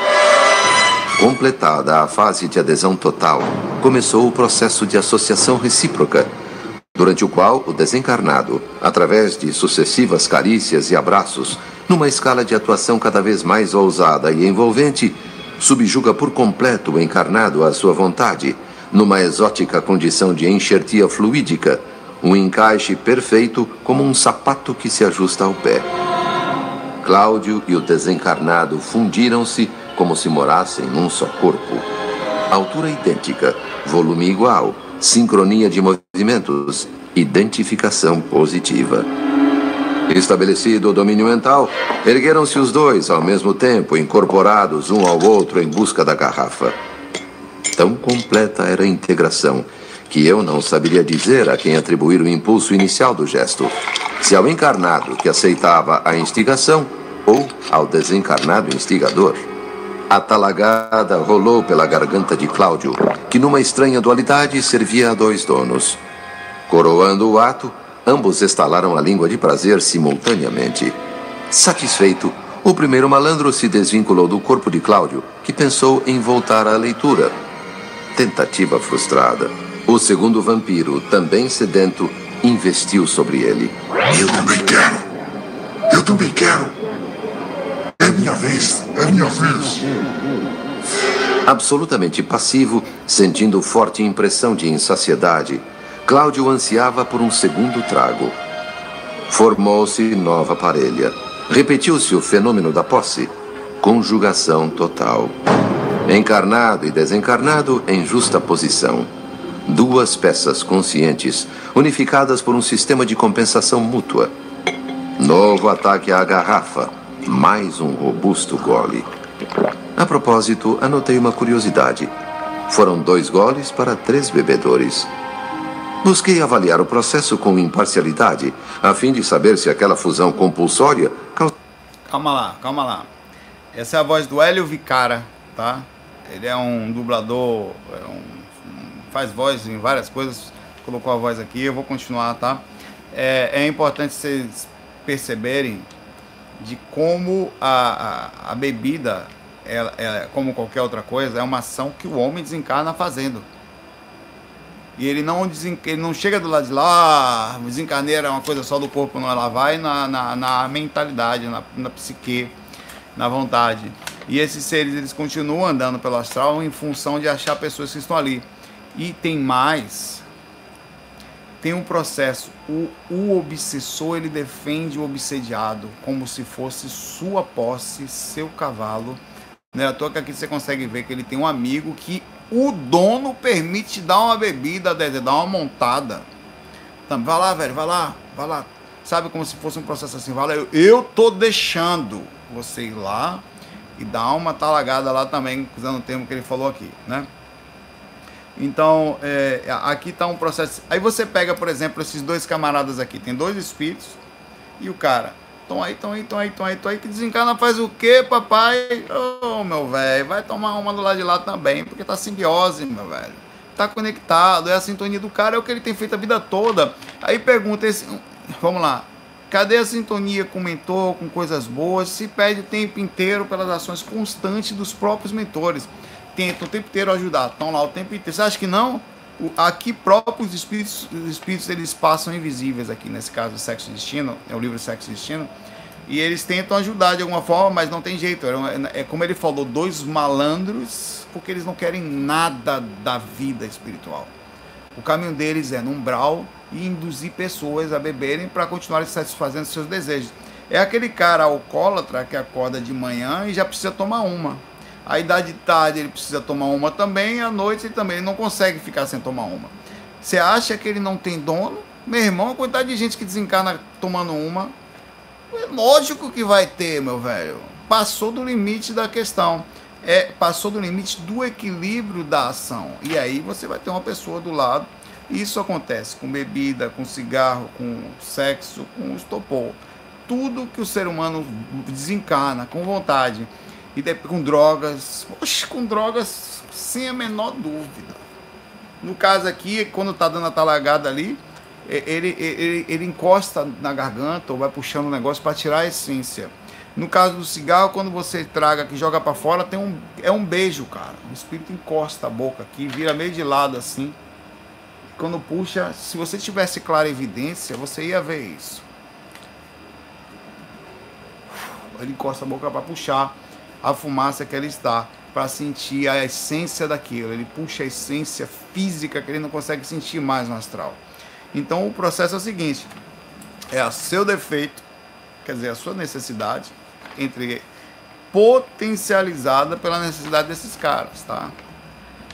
Completada a fase de adesão total, começou o processo de associação recíproca, durante o qual o desencarnado, através de sucessivas carícias e abraços, numa escala de atuação cada vez mais ousada e envolvente, subjuga por completo o encarnado à sua vontade, numa exótica condição de enxertia fluídica, um encaixe perfeito como um sapato que se ajusta ao pé. Cláudio e o desencarnado fundiram-se como se morassem num só corpo. Altura idêntica, volume igual, sincronia de movimentos, identificação positiva. Estabelecido o domínio mental, ergueram-se os dois ao mesmo tempo, incorporados um ao outro em busca da garrafa. Tão completa era a integração que eu não saberia dizer a quem atribuir o impulso inicial do gesto. Se ao encarnado que aceitava a instigação ou ao desencarnado instigador. A talagada rolou pela garganta de Cláudio, que numa estranha dualidade servia a dois donos. Coroando o ato, ambos estalaram a língua de prazer simultaneamente. Satisfeito, o primeiro malandro se desvinculou do corpo de Cláudio, que pensou em voltar à leitura. Tentativa frustrada. O segundo vampiro, também sedento, investiu sobre ele. Eu também quero. Eu também quero. É minha vez. É minha vez. Absolutamente passivo, sentindo forte impressão de insaciedade, Cláudio ansiava por um segundo trago. Formou-se nova parelha. Repetiu-se o fenômeno da posse. Conjugação total. Encarnado e desencarnado em justa posição. Duas peças conscientes, unificadas por um sistema de compensação mútua. Novo ataque à garrafa. Mais um robusto gole. A propósito, anotei uma curiosidade. Foram dois goles para três bebedores. Busquei avaliar o processo com imparcialidade, a fim de saber se aquela fusão compulsória Calma lá, calma lá. Essa é a voz do Hélio Vicara, tá? Ele é um dublador, é um, faz voz em várias coisas, colocou a voz aqui, eu vou continuar, tá? É, é importante vocês perceberem de como a, a, a bebida, ela, ela, como qualquer outra coisa, é uma ação que o homem desencarna fazendo. E ele não, desen, ele não chega do lado de lá, ah, desencarneira é uma coisa só do corpo, não. Ela vai na, na, na mentalidade, na, na psique, na vontade. E esses seres, eles continuam andando pelo astral em função de achar pessoas que estão ali. E tem mais, tem um processo. O, o obsessor, ele defende o obsediado como se fosse sua posse, seu cavalo. Não é à toa que aqui você consegue ver que ele tem um amigo que o dono permite dar uma bebida, dar uma montada. Então, vai lá, velho, vai lá, vai lá. Sabe como se fosse um processo assim, vai lá, eu, eu tô deixando você ir lá e dar uma talagada lá também, usando o termo que ele falou aqui, né? Então, é, aqui está um processo. Aí você pega, por exemplo, esses dois camaradas aqui. Tem dois espíritos e o cara. Estão aí, estão aí, estão aí, estão aí, aí. Que desencarna faz o quê, papai? Ô, oh, meu velho, vai tomar uma do lado de lá também, porque tá simbiose, meu velho. Tá conectado, é a sintonia do cara, é o que ele tem feito a vida toda. Aí pergunta esse. Vamos lá. Cadê a sintonia com o mentor, com coisas boas? Se perde o tempo inteiro pelas ações constantes dos próprios mentores. Tentam o tempo inteiro ajudar, estão lá o tempo inteiro. Você acha que não? aqui próprios espíritos, os espíritos eles passam invisíveis aqui, nesse caso, Sexo e Destino, é o livro Sexo e Destino, e eles tentam ajudar de alguma forma, mas não tem jeito. É, é como ele falou, dois malandros, porque eles não querem nada da vida espiritual. O caminho deles é no umbral e induzir pessoas a beberem para continuarem satisfazendo seus desejos. É aquele cara alcoólatra que acorda de manhã e já precisa tomar uma a idade de tarde ele precisa tomar uma também, à noite ele também não consegue ficar sem tomar uma. Você acha que ele não tem dono? Meu irmão, a quantidade de gente que desencarna tomando uma, é lógico que vai ter, meu velho. Passou do limite da questão. É, passou do limite do equilíbrio da ação. E aí você vai ter uma pessoa do lado. Isso acontece com bebida, com cigarro, com sexo, com estopor. Tudo que o ser humano desencarna com vontade e com drogas, oxe, com drogas sem a menor dúvida. No caso aqui, quando tá dando a talagada ali, ele, ele, ele encosta na garganta ou vai puxando o negócio para tirar a essência. No caso do cigarro, quando você traga que joga para fora, tem um, é um beijo, cara. O espírito encosta a boca aqui, vira meio de lado assim. Quando puxa, se você tivesse clara evidência, você ia ver isso. Ele encosta a boca para puxar a fumaça que ele está, para sentir a essência daquilo. Ele puxa a essência física que ele não consegue sentir mais no astral. Então o processo é o seguinte: é a seu defeito, quer dizer, a sua necessidade, entre potencializada pela necessidade desses caras, tá?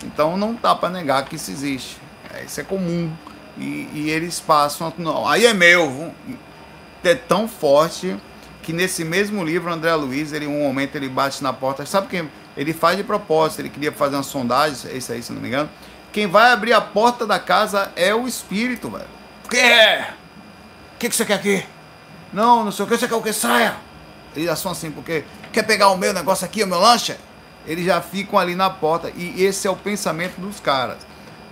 Então não dá para negar que isso existe. É, isso é comum. E, e eles passam. Não, aí é meu. É tão forte que nesse mesmo livro, André Luiz, ele um momento ele bate na porta, sabe quem? Ele faz de propósito, ele queria fazer uma sondagem, isso aí, se não me engano. Quem vai abrir a porta da casa é o espírito, velho. O que é? O que, que você quer aqui? Não, não sei o que, você quer o que? Saia! Eles já são assim, porque quer pegar o meu negócio aqui, o meu lanche? Eles já ficam ali na porta. E esse é o pensamento dos caras.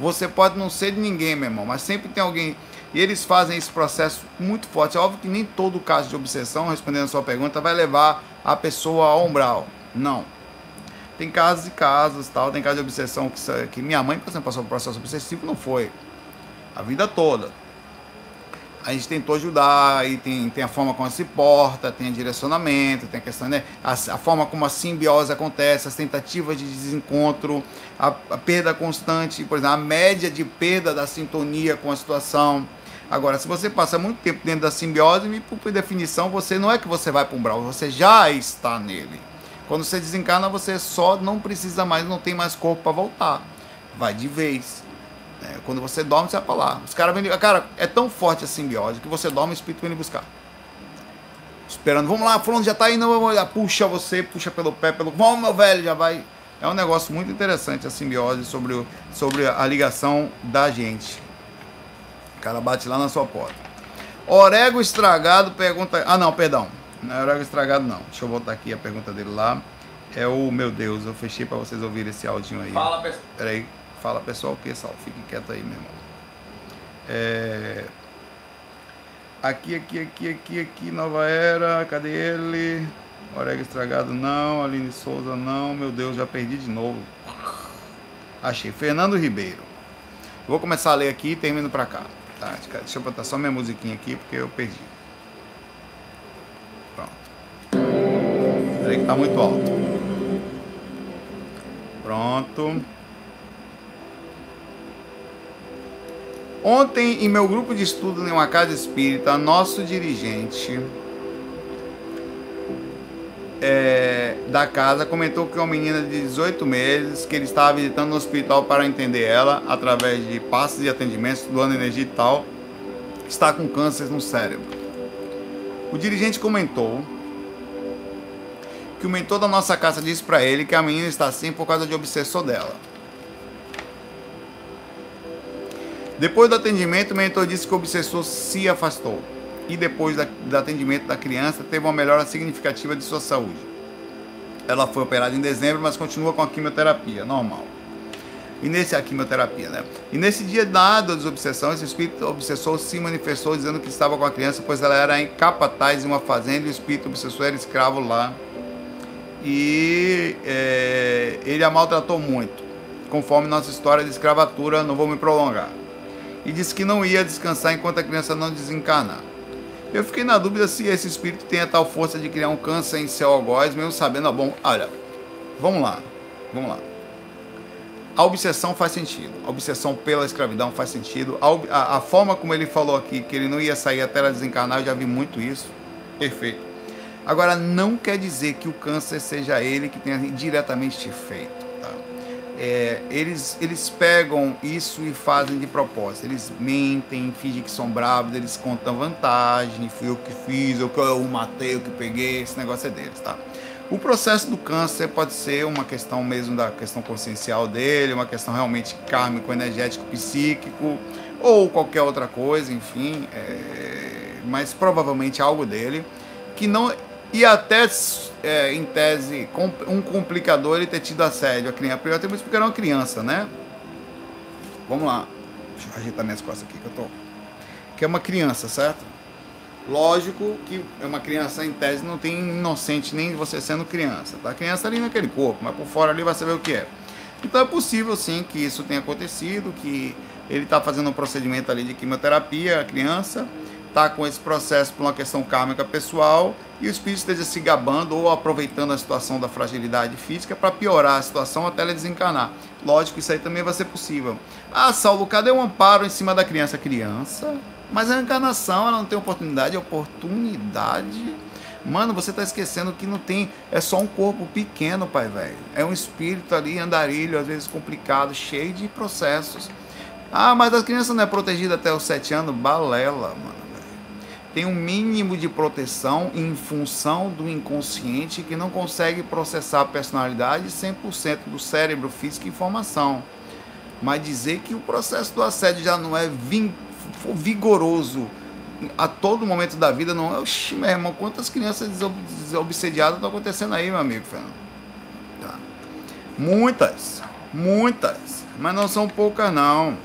Você pode não ser de ninguém, meu irmão, mas sempre tem alguém e eles fazem esse processo muito forte. É óbvio que nem todo caso de obsessão, respondendo a sua pergunta, vai levar a pessoa ao umbral. Não. Tem casos e casos, tal. Tem casos de obsessão que, que minha mãe, por exemplo, passou por processo obsessivo, não foi. A vida toda. a gente tentou ajudar, e tem, tem a forma como se porta, tem direcionamento, tem a questão, né? A, a forma como a simbiose acontece, as tentativas de desencontro, a, a, perda constante, por exemplo, a média de perda da sintonia com a situação. Agora, se você passa muito tempo dentro da simbiose, por definição, você não é que você vai para um brau, você já está nele. Quando você desencarna, você só não precisa mais, não tem mais corpo para voltar. Vai de vez. É, quando você dorme, você vai pra lá. Os caras vêm. Cara, é tão forte a simbiose que você dorme e o espírito vem buscar. Esperando, vamos lá, fulano já tá indo. Puxa você, puxa pelo pé, pelo. Vamos, meu velho, já vai. É um negócio muito interessante a simbiose sobre, sobre a ligação da gente. O cara bate lá na sua porta. Orego estragado pergunta. Ah, não, perdão. Não é orego estragado, não. Deixa eu voltar aqui a pergunta dele lá. É o meu Deus, eu fechei para vocês ouvirem esse áudio aí. Fala, pessoal. Peraí. Fala pessoal o que, Sal? Fique quieto aí, meu irmão. É... Aqui, aqui, aqui, aqui, aqui, Nova Era, cadê ele? Orega Estragado não, Aline Souza não, meu Deus, já perdi de novo. Achei, Fernando Ribeiro. Vou começar a ler aqui e termino pra cá. Tá, deixa eu botar só minha musiquinha aqui porque eu perdi. Pronto. Peraí que tá muito alto. Pronto. Ontem, em meu grupo de estudo em uma casa espírita, nosso dirigente é, da casa comentou que uma menina de 18 meses, que ele estava visitando no hospital para entender ela, através de passes e atendimentos, doando energia e tal, está com câncer no cérebro. O dirigente comentou que o mentor da nossa casa disse para ele que a menina está assim por causa de obsessor dela. Depois do atendimento, o mentor disse que o obsessor se afastou. E depois do atendimento da criança, teve uma melhora significativa de sua saúde. Ela foi operada em dezembro, mas continua com a quimioterapia, normal. E nesse a quimioterapia, né? E nesse dia dado da obsessão, esse espírito obsessor se manifestou dizendo que estava com a criança, pois ela era incapaz em uma fazenda e o espírito obsessor era escravo lá. E é, ele a maltratou muito, conforme nossa história de escravatura, não vou me prolongar e disse que não ia descansar enquanto a criança não desencarnar. Eu fiquei na dúvida se esse espírito tem a tal força de criar um câncer em seu algoz, mesmo sabendo, ah, bom, olha, vamos lá, vamos lá. A obsessão faz sentido, a obsessão pela escravidão faz sentido, a, a, a forma como ele falou aqui, que ele não ia sair até ela desencarnar, eu já vi muito isso, perfeito. Agora, não quer dizer que o câncer seja ele que tenha diretamente te feito é, eles, eles pegam isso e fazem de propósito. Eles mentem, fingem que são bravos, eles contam vantagem, fui eu que fiz, eu que eu matei, eu que peguei, esse negócio é deles, tá? O processo do câncer pode ser uma questão mesmo da questão consciencial dele, uma questão realmente kármico, energético, psíquico, ou qualquer outra coisa, enfim, é, mas provavelmente algo dele, que não e até, é, em tese, um complicador ele ter tido assédio a criança. Primeiro tem porque era uma criança, né? Vamos lá. Deixa eu ajeitar minhas costas aqui que eu tô. Que é uma criança, certo? Lógico que é uma criança, em tese, não tem inocente nem você sendo criança. Tá? A criança ali naquele corpo, mas por fora ali vai saber o que é. Então é possível sim que isso tenha acontecido, que ele está fazendo um procedimento ali de quimioterapia, a criança, está com esse processo por uma questão kármica pessoal e o espírito esteja se gabando ou aproveitando a situação da fragilidade física para piorar a situação até ela desencarnar. Lógico, isso aí também vai ser possível. Ah, Saulo, cadê o amparo em cima da criança? Criança? Mas a encarnação, ela não tem oportunidade, oportunidade. Mano, você está esquecendo que não tem, é só um corpo pequeno, pai velho. É um espírito ali, andarilho, às vezes complicado, cheio de processos. Ah, mas a criança não é protegida até os sete anos? Balela, mano tem um mínimo de proteção em função do inconsciente que não consegue processar a personalidade 100% do cérebro físico e informação. Mas dizer que o processo do assédio já não é vigoroso a todo momento da vida, não é. Oxi, meu irmão, quantas crianças desobsediadas estão acontecendo aí, meu amigo Fernando? Tá. Muitas, muitas, mas não são poucas, não.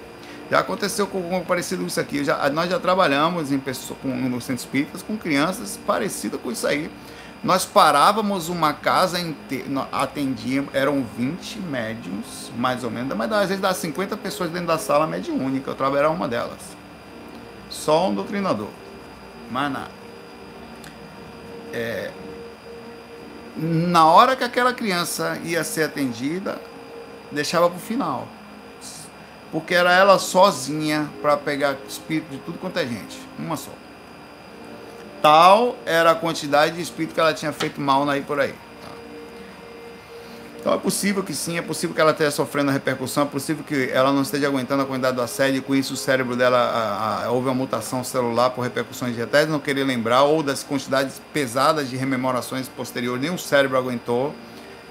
Já aconteceu com algo parecido com isso aqui. Já, nós já trabalhamos em pessoa, com, no centro espíritas com crianças parecidas com isso aí. Nós parávamos uma casa inteira, atendíamos, eram 20 médiums, mais ou menos, mas às vezes dá 50 pessoas dentro da sala médiúnica, eu trabalhava uma delas. Só um doutrinador. Mais nada. É, na hora que aquela criança ia ser atendida, deixava para o final. Porque era ela sozinha para pegar espírito de tudo quanto é gente. Uma só. Tal era a quantidade de espírito que ela tinha feito mal aí por aí. Então é possível que sim, é possível que ela esteja sofrendo a repercussão, é possível que ela não esteja aguentando a quantidade do assédio e com isso o cérebro dela a, a, houve uma mutação celular por repercussões até não querer lembrar ou das quantidades pesadas de rememorações posteriores, nem o cérebro aguentou.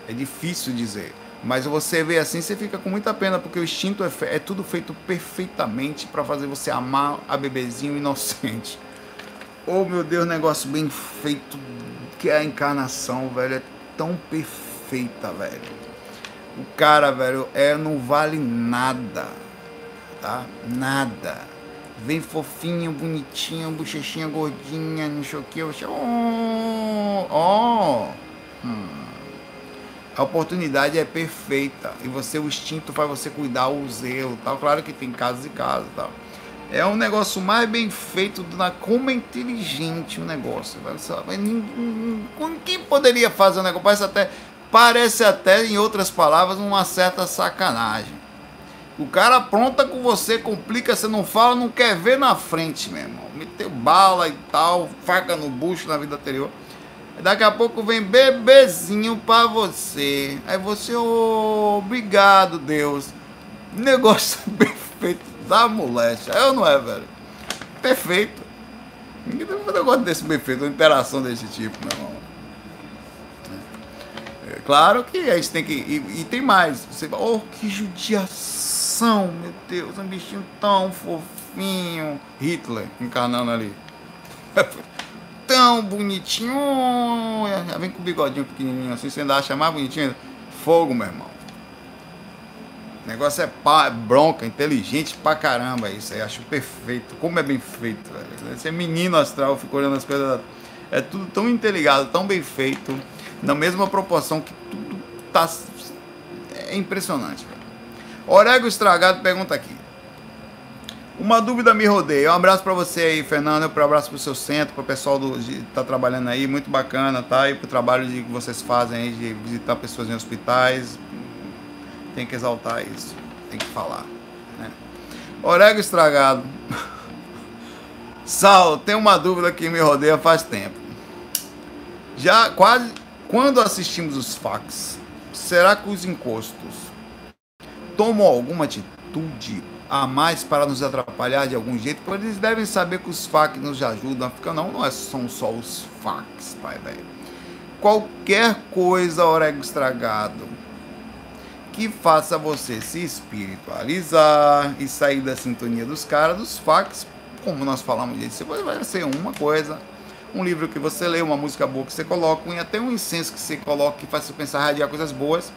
É difícil dizer. Mas você vê assim, você fica com muita pena, porque o instinto é, é tudo feito perfeitamente para fazer você amar a bebezinho inocente. Oh meu Deus, negócio bem feito, que é a encarnação, velho, é tão perfeito feita, velho. O cara, velho, é, não vale nada, tá? Nada. Vem fofinho, bonitinho, bochechinha gordinha, não sei o que. Oh, oh. Hum. A oportunidade é perfeita e você, o instinto faz você cuidar, o zelo, tal. Claro que tem casos e casos, tal. É um negócio mais bem feito, na como é inteligente o negócio. Quem poderia fazer um negócio? Parece até parece até, em outras palavras, uma certa sacanagem. O cara apronta com você, complica, você não fala, não quer ver na frente, meu irmão. Meteu bala e tal, faca no bucho na vida anterior. Daqui a pouco vem bebezinho pra você. Aí você, oh, obrigado, Deus. Negócio perfeito da moléstia. É ou não é, velho? Perfeito. Ninguém tem um negócio desse bem feito, uma interação desse tipo, meu irmão. Claro que a gente tem que. E, e tem mais. Você, oh, que judiação, meu Deus, um bichinho tão fofinho. Hitler encarnando ali. tão bonitinho. Já vem com o bigodinho pequenininho assim, você ainda acha mais bonitinho. Fogo, meu irmão. O negócio é pá, bronca, inteligente pra caramba isso aí. Acho perfeito. Como é bem feito, velho. Esse é menino astral, fico olhando as coisas. É tudo tão interligado, tão bem feito na mesma proporção que tudo tá é impressionante. Velho. Estragado pergunta aqui. Uma dúvida me rodeia. Um abraço para você aí, Fernando. Um abraço para o seu centro, para o pessoal do, que tá trabalhando aí. Muito bacana, tá? E para o trabalho de, que vocês fazem aí de visitar pessoas em hospitais. Tem que exaltar isso. Tem que falar. Né? Estragado. Sal, tem uma dúvida que me rodeia faz tempo. Já quase quando assistimos os fax, será que os encostos tomam alguma atitude a mais para nos atrapalhar de algum jeito? Porque eles devem saber que os fax nos ajudam. Fica não, não é, são só os fax, pai velho. Qualquer coisa, orego estragado, que faça você se espiritualizar e sair da sintonia dos caras, dos fax, como nós falamos disso, vai ser uma coisa um livro que você lê, uma música boa que você coloca, e até um incenso que você coloca que faz você pensar radiar coisas boas,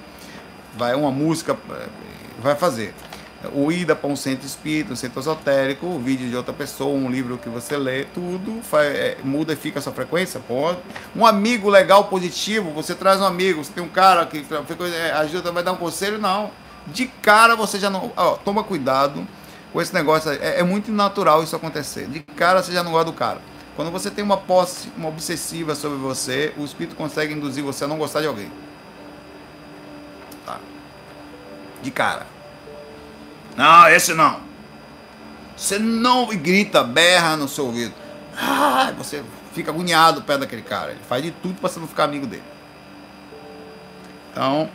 vai uma música, eh, vai fazer. O ida para um centro espírita, um centro esotérico, o vídeo de outra pessoa, um livro que você lê, tudo faz, é, muda e fica a sua frequência, pode. Um amigo legal, positivo, você traz um amigo, você tem um cara que é, ajuda, vai dar um conselho, não. De cara você já não. Ó, toma cuidado com esse negócio, é, é muito natural isso acontecer. De cara você já não gosta do cara. Quando você tem uma posse, uma obsessiva sobre você, o espírito consegue induzir você a não gostar de alguém. Tá. De cara. Não, esse não. Você não grita, berra no seu ouvido. Ah, você fica agoniado perto daquele cara. Ele faz de tudo para você não ficar amigo dele. Então,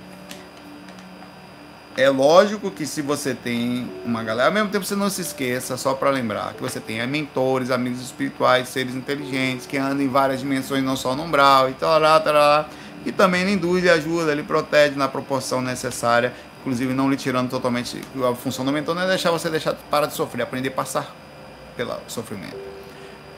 é lógico que se você tem uma galera, ao mesmo tempo você não se esqueça, só para lembrar, que você tem mentores, amigos espirituais, seres inteligentes, que andam em várias dimensões, não só no umbral, e tal, e também induz e ajuda, lhe protege na proporção necessária, inclusive não lhe tirando totalmente a função do mentor, não é deixar você deixar para de sofrer, aprender a passar pelo sofrimento.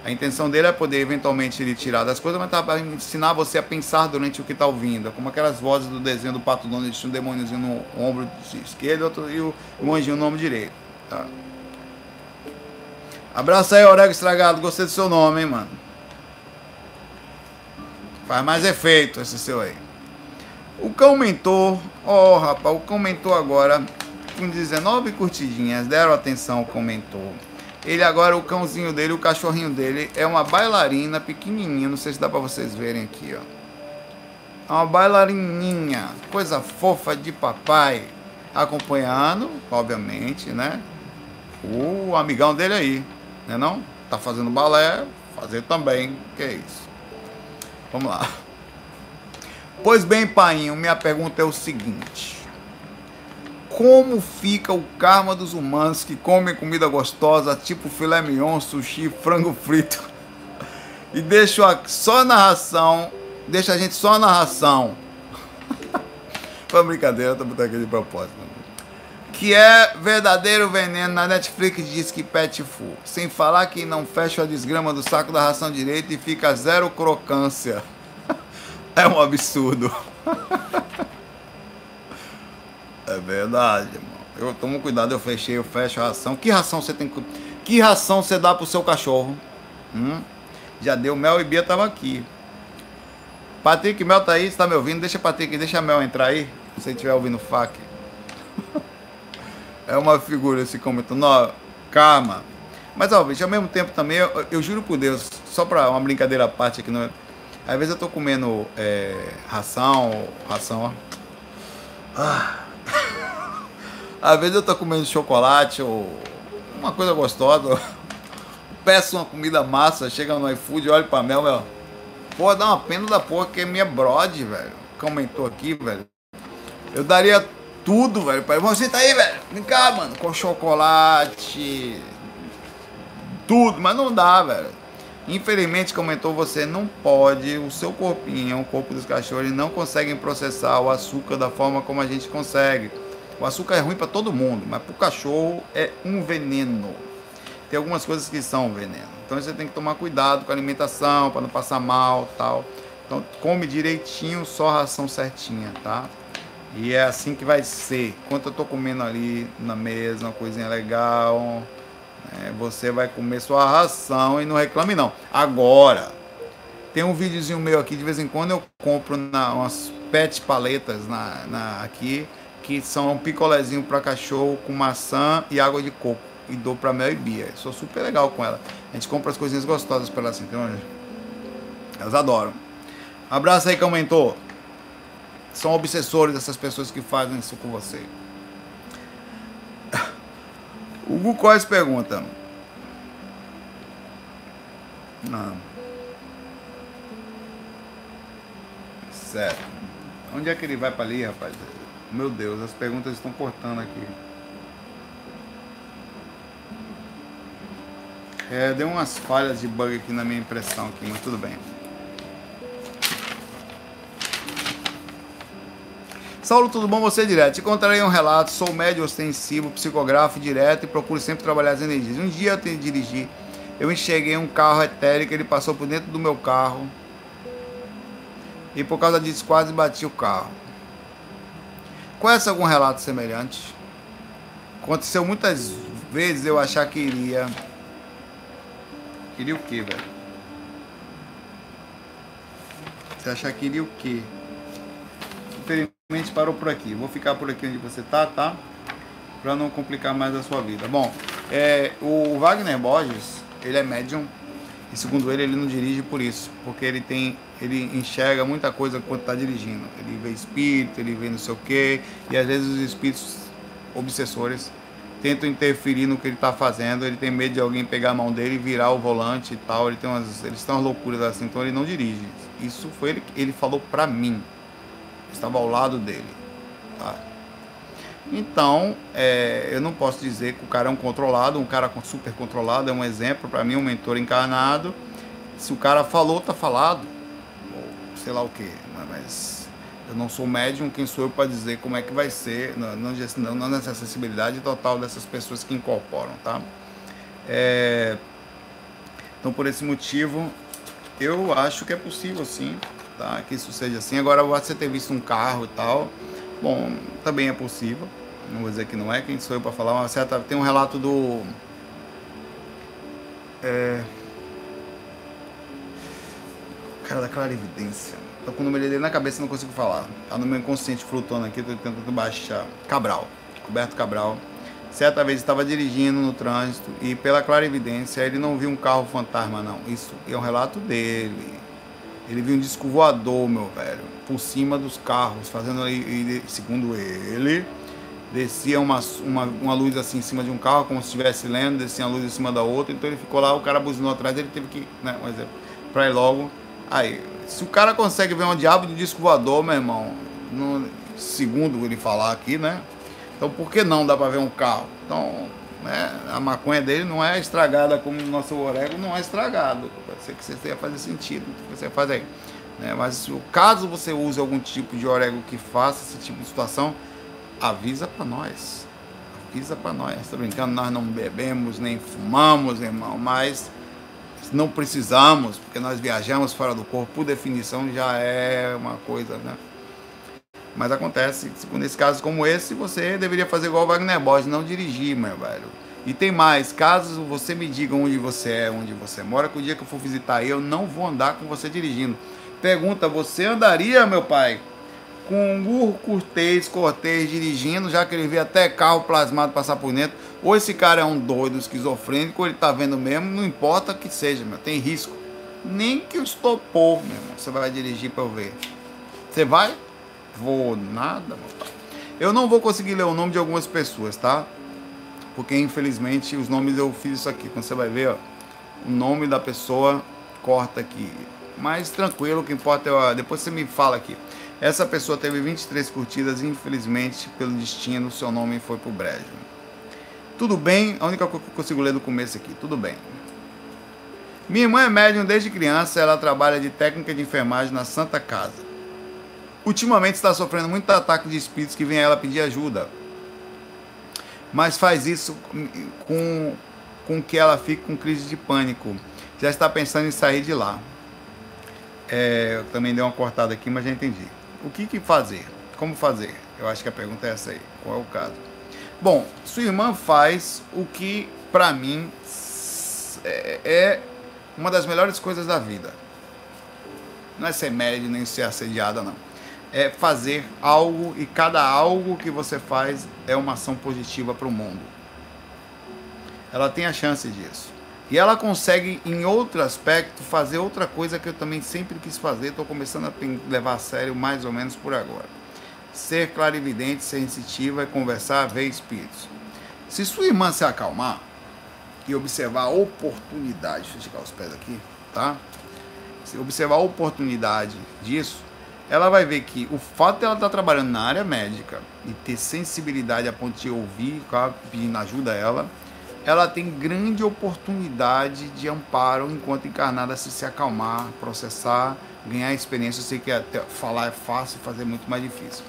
A intenção dele é poder eventualmente lhe tirar das coisas, mas tá para ensinar você a pensar durante o que está ouvindo. Como aquelas vozes do desenho do Pato Donald, tinha um demôniozinho no ombro esquerdo outro, e o, o anjinho no ombro direito. Tá? Abraço aí, Orego Estragado. Gostei do seu nome, hein, mano. Faz mais efeito esse seu aí. O cão mentor, ó oh, rapaz, o cão mentor agora, com 19 curtidinhas, deram atenção ao Ele agora, o cãozinho dele, o cachorrinho dele, é uma bailarina pequenininha. Não sei se dá pra vocês verem aqui, ó. É uma bailarininha, coisa fofa de papai. Acompanhando, obviamente, né? O amigão dele aí, né não? Tá fazendo balé, fazer também, que é isso. Vamos lá. Pois bem, painho, minha pergunta é o seguinte: Como fica o karma dos humanos que comem comida gostosa, tipo filé mignon, sushi, frango frito, e deixam só na ração, deixa a gente só na ração? Foi brincadeira, tô botando aqui de propósito. Que é verdadeiro veneno. Na Netflix diz que pet full. Sem falar que não fecha a desgrama do saco da ração direito e fica zero crocância. É um absurdo. É verdade, irmão. Eu tomo cuidado, eu fechei, eu fecho a ração. Que ração você tem que. Que ração você dá pro seu cachorro? Hum? Já deu mel e Bia tava aqui. Patrick Mel tá aí, você tá me ouvindo? Deixa Patrick, deixa a Mel entrar aí. Se você estiver ouvindo FAC. É uma figura esse comentando. Não, calma. Mas, ó, ao mesmo tempo também, eu, eu juro por Deus, só pra uma brincadeira à parte aqui, não é? Às vezes eu tô comendo é, ração, ração, ó. Ah. Às vezes eu tô comendo chocolate ou uma coisa gostosa. Peço uma comida massa, chega no iFood, olho pra mel, meu. Pô, dá uma pena da porra que é minha brode, velho. Comentou aqui, velho. Eu daria tudo, velho. Pra... Você tá aí, velho. Vem cá, mano. Com chocolate. Tudo, mas não dá, velho. Infelizmente, comentou você, não pode, o seu corpinho, o corpo dos cachorros, não conseguem processar o açúcar da forma como a gente consegue. O açúcar é ruim para todo mundo, mas para o cachorro é um veneno. Tem algumas coisas que são veneno. Então você tem que tomar cuidado com a alimentação para não passar mal, tal. Então come direitinho, só ração certinha, tá? E é assim que vai ser. Enquanto eu tô comendo ali na mesa, uma coisinha legal, é, você vai comer sua ração e não reclame não. Agora, tem um videozinho meu aqui, de vez em quando eu compro na, umas pet paletas na, na, aqui, que são um picolézinho para cachorro com maçã e água de coco. E dou para Mel e Bia. Sou super legal com ela. A gente compra as coisinhas gostosas para elas assim, então, elas adoram. Abraço aí que aumentou. São obsessores dessas pessoas que fazem isso com você. O Gucóis pergunta. Ah. Certo. Onde é que ele vai para ali, rapaz? Meu Deus, as perguntas estão cortando aqui. É, deu umas falhas de bug aqui na minha impressão aqui, mas tudo bem. Saulo, tudo bom? Você é direto. Encontrarei um relato, sou médio ostensivo, psicógrafo direto e procuro sempre trabalhar as energias. Um dia eu tenho que dirigir, eu enxerguei um carro etérico, ele passou por dentro do meu carro e por causa disso quase bati o carro. Conhece algum relato semelhante? Aconteceu muitas vezes eu achar que iria. Queria o quê, velho? Você achar que iria o quê? Infelizmente parou por aqui. Vou ficar por aqui onde você tá, tá? Para não complicar mais a sua vida. Bom, é, o Wagner Borges, ele é médium. E segundo ele, ele não dirige por isso. Porque ele tem. Ele enxerga muita coisa quando está dirigindo. Ele vê espírito, ele vê não sei o quê. E às vezes os espíritos obsessores tentam interferir no que ele está fazendo. Ele tem medo de alguém pegar a mão dele e virar o volante e tal. Ele tem umas, eles têm umas loucuras assim, então ele não dirige. Isso foi ele, ele falou para mim estava ao lado dele. Tá? Então, é, eu não posso dizer que o cara é um controlado, um cara super controlado, é um exemplo para mim, um mentor encarnado. Se o cara falou, tá falado, ou sei lá o que, mas eu não sou médium, quem sou eu para dizer como é que vai ser, não, não, não nessa acessibilidade total dessas pessoas que incorporam, tá? É, então, por esse motivo, eu acho que é possível sim tá? Que isso seja assim. Agora, você ter visto um carro e tal, bom, também é possível. Não vou dizer que não é, quem sou eu para falar, uma certa. Tem um relato do. É. Cara da clarividência. Tô com o nome dele na cabeça não consigo falar. Tá no meu inconsciente flutuando aqui, tô tentando baixar. Cabral. Roberto Cabral. Certa vez estava dirigindo no trânsito e pela clarividência ele não viu um carro fantasma não. Isso é um relato dele. Ele viu um disco voador, meu velho, por cima dos carros, fazendo aí, segundo ele, descia uma, uma, uma luz assim em cima de um carro, como se estivesse lendo, descia uma luz em cima da outra, então ele ficou lá, o cara buzinou atrás, ele teve que, né, um exemplo, pra ir logo. Aí, se o cara consegue ver um diabo de disco voador, meu irmão, no, segundo ele falar aqui, né? Então por que não dá para ver um carro? Então, né, a maconha dele não é estragada como o nosso orégano não é estragado. Pode ser que você tenha fazer sentido o que você faz aí. Né? Mas caso você use algum tipo de orégano que faça esse tipo de situação, avisa para nós. Avisa para nós. Estou brincando, nós não bebemos nem fumamos, irmão, mas não precisamos, porque nós viajamos fora do corpo, por definição já é uma coisa, né? Mas acontece, nesse caso como esse, você deveria fazer igual o Wagner Borges, não dirigir, meu velho. E tem mais, caso você me diga onde você é, onde você mora, que o dia que eu for visitar eu não vou andar com você dirigindo. Pergunta, você andaria, meu pai, com um burro cortês, cortês dirigindo, já que ele vê até carro plasmado passar por dentro? Ou esse cara é um doido, esquizofrênico, ou ele tá vendo mesmo, não importa que seja, meu, tem risco. Nem que eu estopou, meu irmão, você vai dirigir para eu ver. Você vai? Vou nada, Eu não vou conseguir ler o nome de algumas pessoas, tá? Porque infelizmente os nomes eu fiz isso aqui. Quando você vai ver, ó, o nome da pessoa corta aqui. Mas tranquilo, o que importa é. Ó, depois você me fala aqui. Essa pessoa teve 23 curtidas, infelizmente, pelo destino, seu nome foi pro brejo. Tudo bem, a única coisa que eu consigo ler do começo aqui, tudo bem. Minha irmã é médium desde criança, ela trabalha de técnica de enfermagem na Santa Casa ultimamente está sofrendo muito ataque de espíritos que vem a ela pedir ajuda. Mas faz isso com, com que ela fique com crise de pânico. Já está pensando em sair de lá. É, eu também dei uma cortada aqui, mas já entendi. O que, que fazer? Como fazer? Eu acho que a pergunta é essa aí. Qual é o caso? Bom, sua irmã faz o que, para mim, é, é uma das melhores coisas da vida. Não é ser médio nem ser assediada, não é fazer algo e cada algo que você faz é uma ação positiva para o mundo. Ela tem a chance disso. E ela consegue, em outro aspecto, fazer outra coisa que eu também sempre quis fazer, estou começando a levar a sério mais ou menos por agora. Ser clarividente, sensitiva e conversar, ver espíritos. Se sua irmã se acalmar e observar a oportunidade, deixa eu esticar os pés aqui, tá? Se observar a oportunidade disso, ela vai ver que o fato de ela estar trabalhando na área médica e ter sensibilidade a ponto de ouvir, pedindo ajuda a ela, ela tem grande oportunidade de amparo enquanto encarnada se se acalmar, processar, ganhar experiência. Eu sei que até falar é fácil, fazer é muito mais difícil.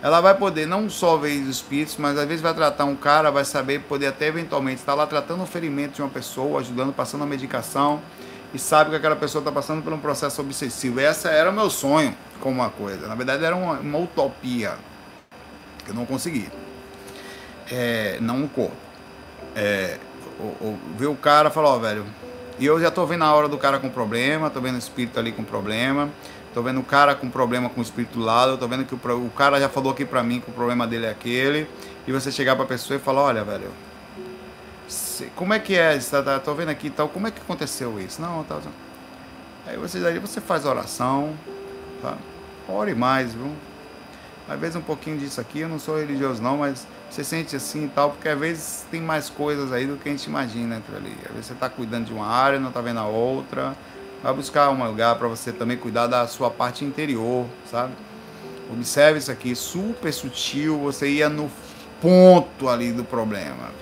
Ela vai poder não só ver os espíritos, mas às vezes vai tratar um cara, vai saber poder até eventualmente estar lá tratando o ferimento de uma pessoa, ajudando, passando a medicação e sabe que aquela pessoa está passando por um processo obsessivo. Essa era o meu sonho como uma coisa. Na verdade, era uma, uma utopia que eu não consegui. É, não o corpo. É, ver o cara falar, ó, velho. E eu já tô vendo a hora do cara com problema, tô vendo o espírito ali com problema, tô vendo o cara com problema com o espírito do lado, tô vendo que o, o cara já falou aqui pra mim que o problema dele é aquele, e você chegar pra pessoa e falar, olha, velho, como é que é? Tá, tá, tô vendo aqui tal, como é que aconteceu isso? Não, tá, tá. Aí você daí você faz oração, tá? Ore mais, viu? Às vezes um pouquinho disso aqui, eu não sou religioso não, mas você sente assim e tal, porque às vezes tem mais coisas aí do que a gente imagina entre ali. Às vezes você está cuidando de uma área, não está vendo a outra. Vai buscar um lugar para você também cuidar da sua parte interior, sabe? Observe isso aqui, super sutil, você ia no ponto ali do problema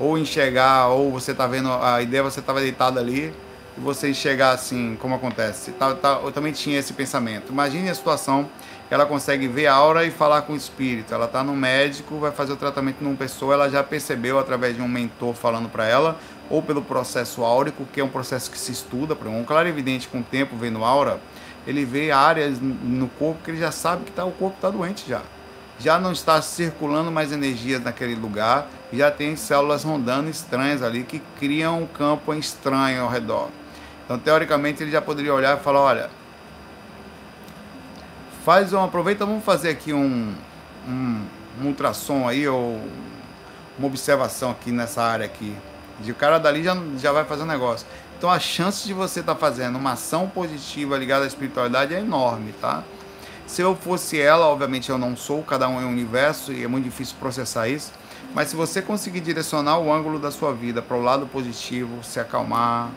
ou enxergar, ou você tá vendo a ideia, você estava deitado ali e você enxergar assim, como acontece. Tá, tá, eu também tinha esse pensamento. Imagine a situação ela consegue ver a aura e falar com o espírito. Ela está no médico, vai fazer o tratamento numa pessoa, ela já percebeu através de um mentor falando para ela, ou pelo processo áurico, que é um processo que se estuda, exemplo, um clarividente com o tempo vendo aura, ele vê áreas no corpo que ele já sabe que tá, o corpo está doente já. Já não está circulando mais energias naquele lugar, já tem células rondando estranhas ali que criam um campo estranho ao redor. Então, teoricamente, ele já poderia olhar e falar: olha, faz um, aproveita, vamos fazer aqui um, um, um ultrassom aí, ou uma observação aqui nessa área aqui. De o cara dali já, já vai fazer um negócio. Então a chance de você estar tá fazendo uma ação positiva ligada à espiritualidade é enorme, tá? Se eu fosse ela, obviamente eu não sou, cada um é um universo e é muito difícil processar isso. Mas se você conseguir direcionar o ângulo da sua vida para o lado positivo, se acalmar,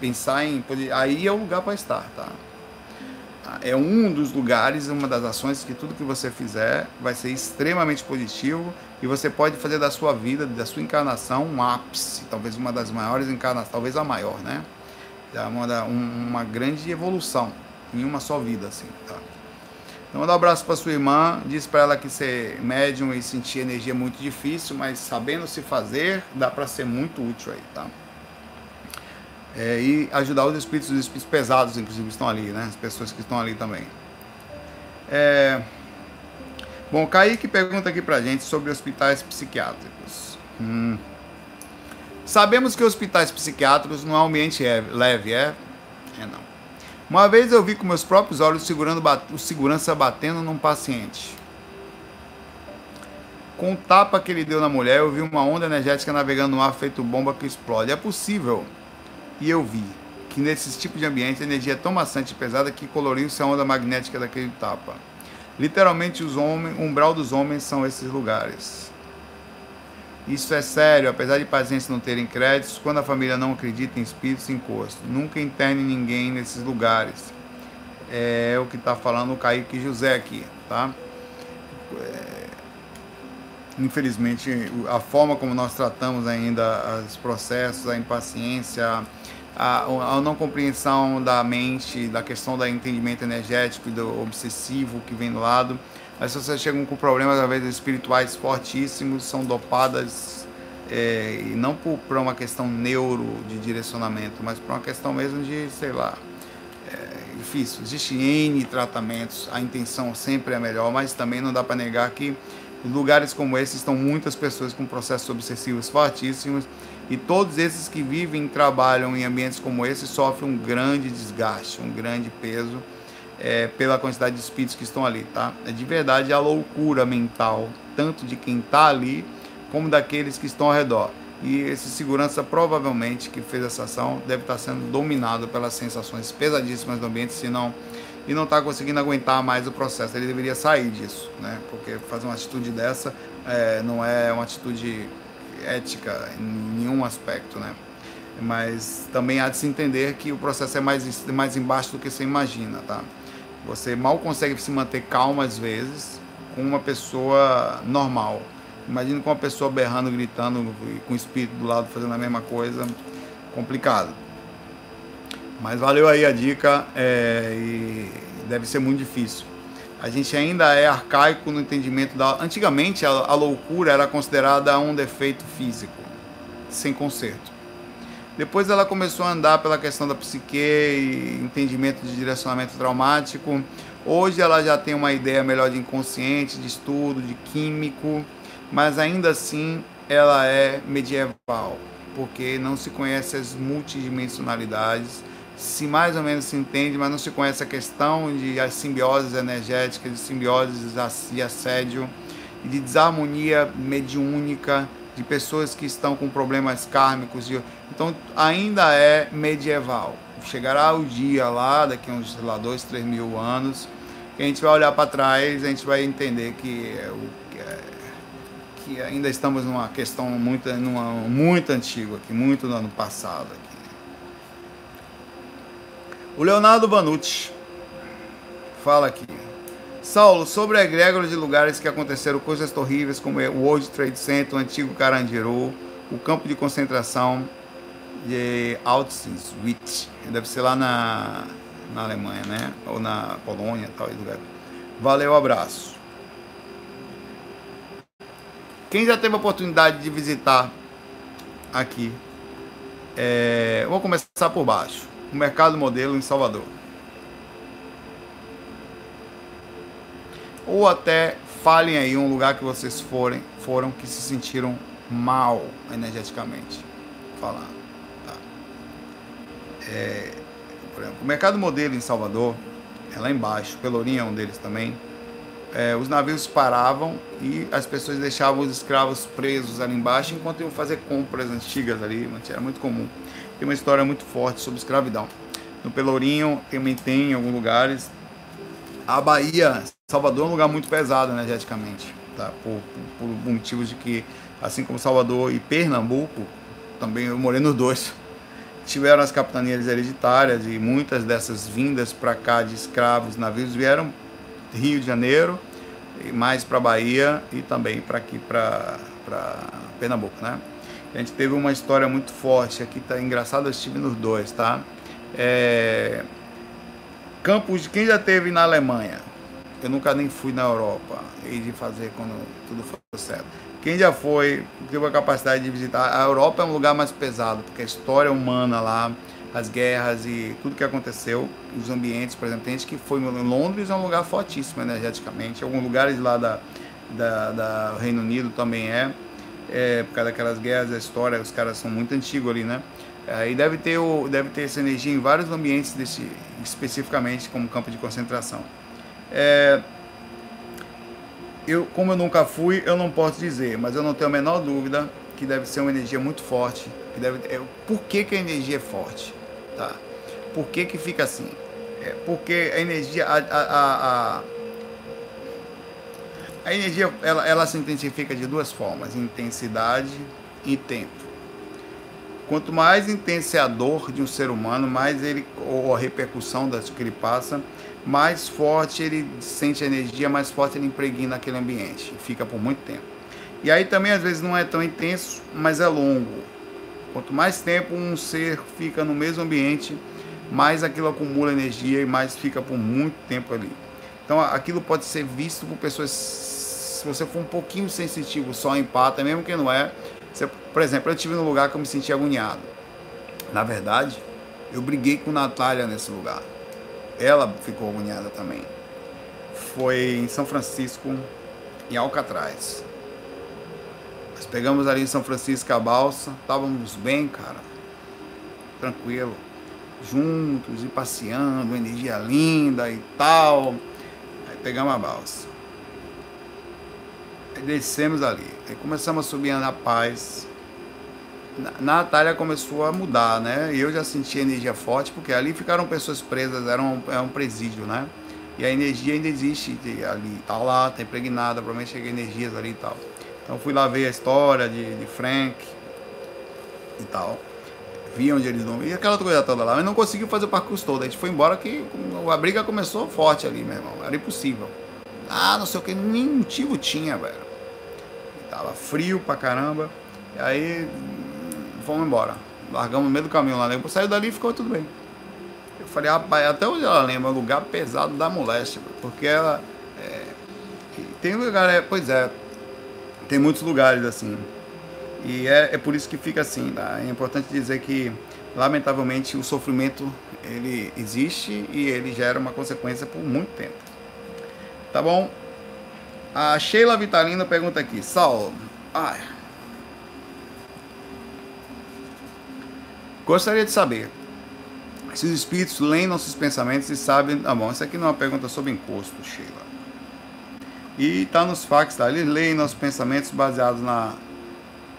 pensar em. Aí é o lugar para estar, tá? É um dos lugares, uma das ações que tudo que você fizer vai ser extremamente positivo e você pode fazer da sua vida, da sua encarnação, um ápice, talvez uma das maiores encarnações, talvez a maior, né? Uma, uma grande evolução em uma só vida, assim, tá? Então, manda um abraço para sua irmã. Diz para ela que ser médium e sentir energia é muito difícil, mas sabendo se fazer, dá para ser muito útil aí, tá? É, e ajudar os espíritos, os espíritos pesados, inclusive, estão ali, né? As pessoas que estão ali também. É... Bom, Kaique pergunta aqui pra gente sobre hospitais psiquiátricos. Hum. Sabemos que hospitais psiquiátricos não é um ambiente leve, é? É não. Uma vez eu vi com meus próprios olhos segurando, o segurança batendo num paciente. Com o tapa que ele deu na mulher, eu vi uma onda energética navegando no ar feito bomba que explode. É possível. E eu vi que nesses tipos de ambiente a energia é tão maçante e pesada que coloriu-se a onda magnética daquele tapa. Literalmente, os homens, o umbral dos homens são esses lugares. Isso é sério, apesar de pacientes não terem créditos, quando a família não acredita em espíritos encosto. Nunca interne ninguém nesses lugares. É o que está falando o Kaique José aqui, tá? É, infelizmente, a forma como nós tratamos ainda os processos, a impaciência, a, a não compreensão da mente, da questão do entendimento energético e do obsessivo que vem do lado, as pessoas chegam com problemas, às vezes, espirituais fortíssimos, são dopadas, é, e não por, por uma questão neuro de direcionamento, mas por uma questão mesmo de, sei lá, é, difícil. Existem N tratamentos, a intenção sempre é melhor, mas também não dá para negar que em lugares como esse estão muitas pessoas com processos obsessivos fortíssimos e todos esses que vivem e trabalham em ambientes como esse sofrem um grande desgaste, um grande peso é, pela quantidade de espíritos que estão ali, tá? É de verdade a loucura mental, tanto de quem está ali, como daqueles que estão ao redor. E esse segurança, provavelmente, que fez essa ação, deve estar sendo dominado pelas sensações pesadíssimas do ambiente, senão e não está conseguindo aguentar mais o processo. Ele deveria sair disso, né? Porque fazer uma atitude dessa é, não é uma atitude ética em nenhum aspecto, né? Mas também há de se entender que o processo é mais, mais embaixo do que você imagina, tá? Você mal consegue se manter calmo às vezes com uma pessoa normal. Imagina com uma pessoa berrando, gritando, com o espírito do lado fazendo a mesma coisa. Complicado. Mas valeu aí a dica é, e deve ser muito difícil. A gente ainda é arcaico no entendimento da. Antigamente a, a loucura era considerada um defeito físico, sem conserto. Depois ela começou a andar pela questão da psique e entendimento de direcionamento traumático. Hoje ela já tem uma ideia melhor de inconsciente, de estudo, de químico, mas ainda assim ela é medieval, porque não se conhece as multidimensionalidades, se mais ou menos se entende, mas não se conhece a questão de as simbioses energéticas, de simbioses de assédio de desarmonia mediúnica de pessoas que estão com problemas kármicos. Então ainda é medieval. Chegará o dia lá, daqui uns lá, dois, três mil anos, que a gente vai olhar para trás, a gente vai entender que, é, é, que ainda estamos numa questão muito, numa, muito antiga aqui, muito no ano passado aqui. O Leonardo Banucci fala aqui. Saulo, sobre a egrégora de lugares que aconteceram coisas terríveis, como o World Trade Center, o antigo Carandiru, o campo de concentração de Auschwitz, deve ser lá na, na Alemanha, né? Ou na Polônia, tal lugar. Valeu, abraço. Quem já teve a oportunidade de visitar aqui, é, vou começar por baixo. O Mercado Modelo em Salvador. Ou até falem aí um lugar que vocês forem, foram que se sentiram mal energeticamente falando. Tá? É, por exemplo, o Mercado Modelo em Salvador, é lá embaixo, Pelourinho é um deles também. é, os navios paravam e as pessoas deixavam os escravos presos ali embaixo enquanto iam fazer compras antigas ali, era muito comum. Tem uma história muito forte sobre escravidão. No Pelourinho também tem em alguns lugares. A Bahia, Salvador é um lugar muito pesado energeticamente, tá? por, por, por motivos de que, assim como Salvador e Pernambuco, também eu morei nos dois, tiveram as capitanias hereditárias e muitas dessas vindas para cá de escravos, navios vieram Rio de Janeiro, mais para Bahia e também para aqui para Pernambuco, né? A gente teve uma história muito forte aqui, tá engraçado, eu estive nos dois, tá? É... Campos, quem já teve na Alemanha? Eu nunca nem fui na Europa, e de fazer quando tudo for certo. Quem já foi, teve a capacidade de visitar, a Europa é um lugar mais pesado, porque a história humana lá, as guerras e tudo que aconteceu, os ambientes, por exemplo, tem gente que foi em Londres, é um lugar fortíssimo energeticamente, alguns lugares lá da, da, da Reino Unido também é, é, por causa daquelas guerras, a história, os caras são muito antigos ali, né? É, e deve ter, o, deve ter essa energia em vários ambientes, desse, especificamente como campo de concentração. É, eu, como eu nunca fui, eu não posso dizer, mas eu não tenho a menor dúvida que deve ser uma energia muito forte. Que deve, é, por que, que a energia é forte? Tá? Por que, que fica assim? É porque a energia, a, a, a, a energia ela, ela se intensifica de duas formas: intensidade e tempo. Quanto mais intensa é a dor de um ser humano, mais ele ou a repercussão das que ele passa, mais forte ele sente a energia, mais forte ele impregna naquele ambiente, fica por muito tempo. E aí também às vezes não é tão intenso, mas é longo. Quanto mais tempo um ser fica no mesmo ambiente, mais aquilo acumula energia e mais fica por muito tempo ali. Então aquilo pode ser visto por pessoas, se você for um pouquinho sensitivo, só empata, mesmo que não é. Você, por exemplo, eu estive num lugar que eu me senti agoniado. Na verdade, eu briguei com Natália nesse lugar. Ela ficou agoniada também. Foi em São Francisco, em Alcatraz. Nós pegamos ali em São Francisco a balsa, estávamos bem, cara, tranquilo, juntos e passeando, energia linda e tal. Aí pegamos a balsa. Aí descemos ali. Aí começamos a subir na paz. Na Natália começou a mudar, né? E eu já senti energia forte, porque ali ficaram pessoas presas, era um, era um presídio, né? E a energia ainda existe ali, tá lá, tá impregnada, provavelmente chega energias ali e tal. Então fui lá ver a história de, de Frank e tal. Vi onde eles não. E aquela coisa toda lá. Mas não conseguiu fazer o percurso todo. A gente foi embora que a briga começou forte ali, meu irmão. Era impossível. Ah, não sei o que. Nem motivo tinha, velho. Tava frio pra caramba. E aí fomos embora. Largamos no meio do caminho lá. Depois saiu dali e ficou tudo bem. Eu falei, rapaz, até hoje ela lembra, lugar pesado da moléstia, porque ela. É, tem lugar, é, pois é, tem muitos lugares assim. E é, é por isso que fica assim. Tá? É importante dizer que, lamentavelmente, o sofrimento ele existe e ele gera uma consequência por muito tempo. Tá bom? A Sheila Vitalina pergunta aqui, Saulo, ai, gostaria de saber se os espíritos leem nossos pensamentos e sabem. Ah, bom, isso aqui não é uma pergunta sobre encosto, Sheila. E está nos fax, tá? Eles leem nossos pensamentos baseados na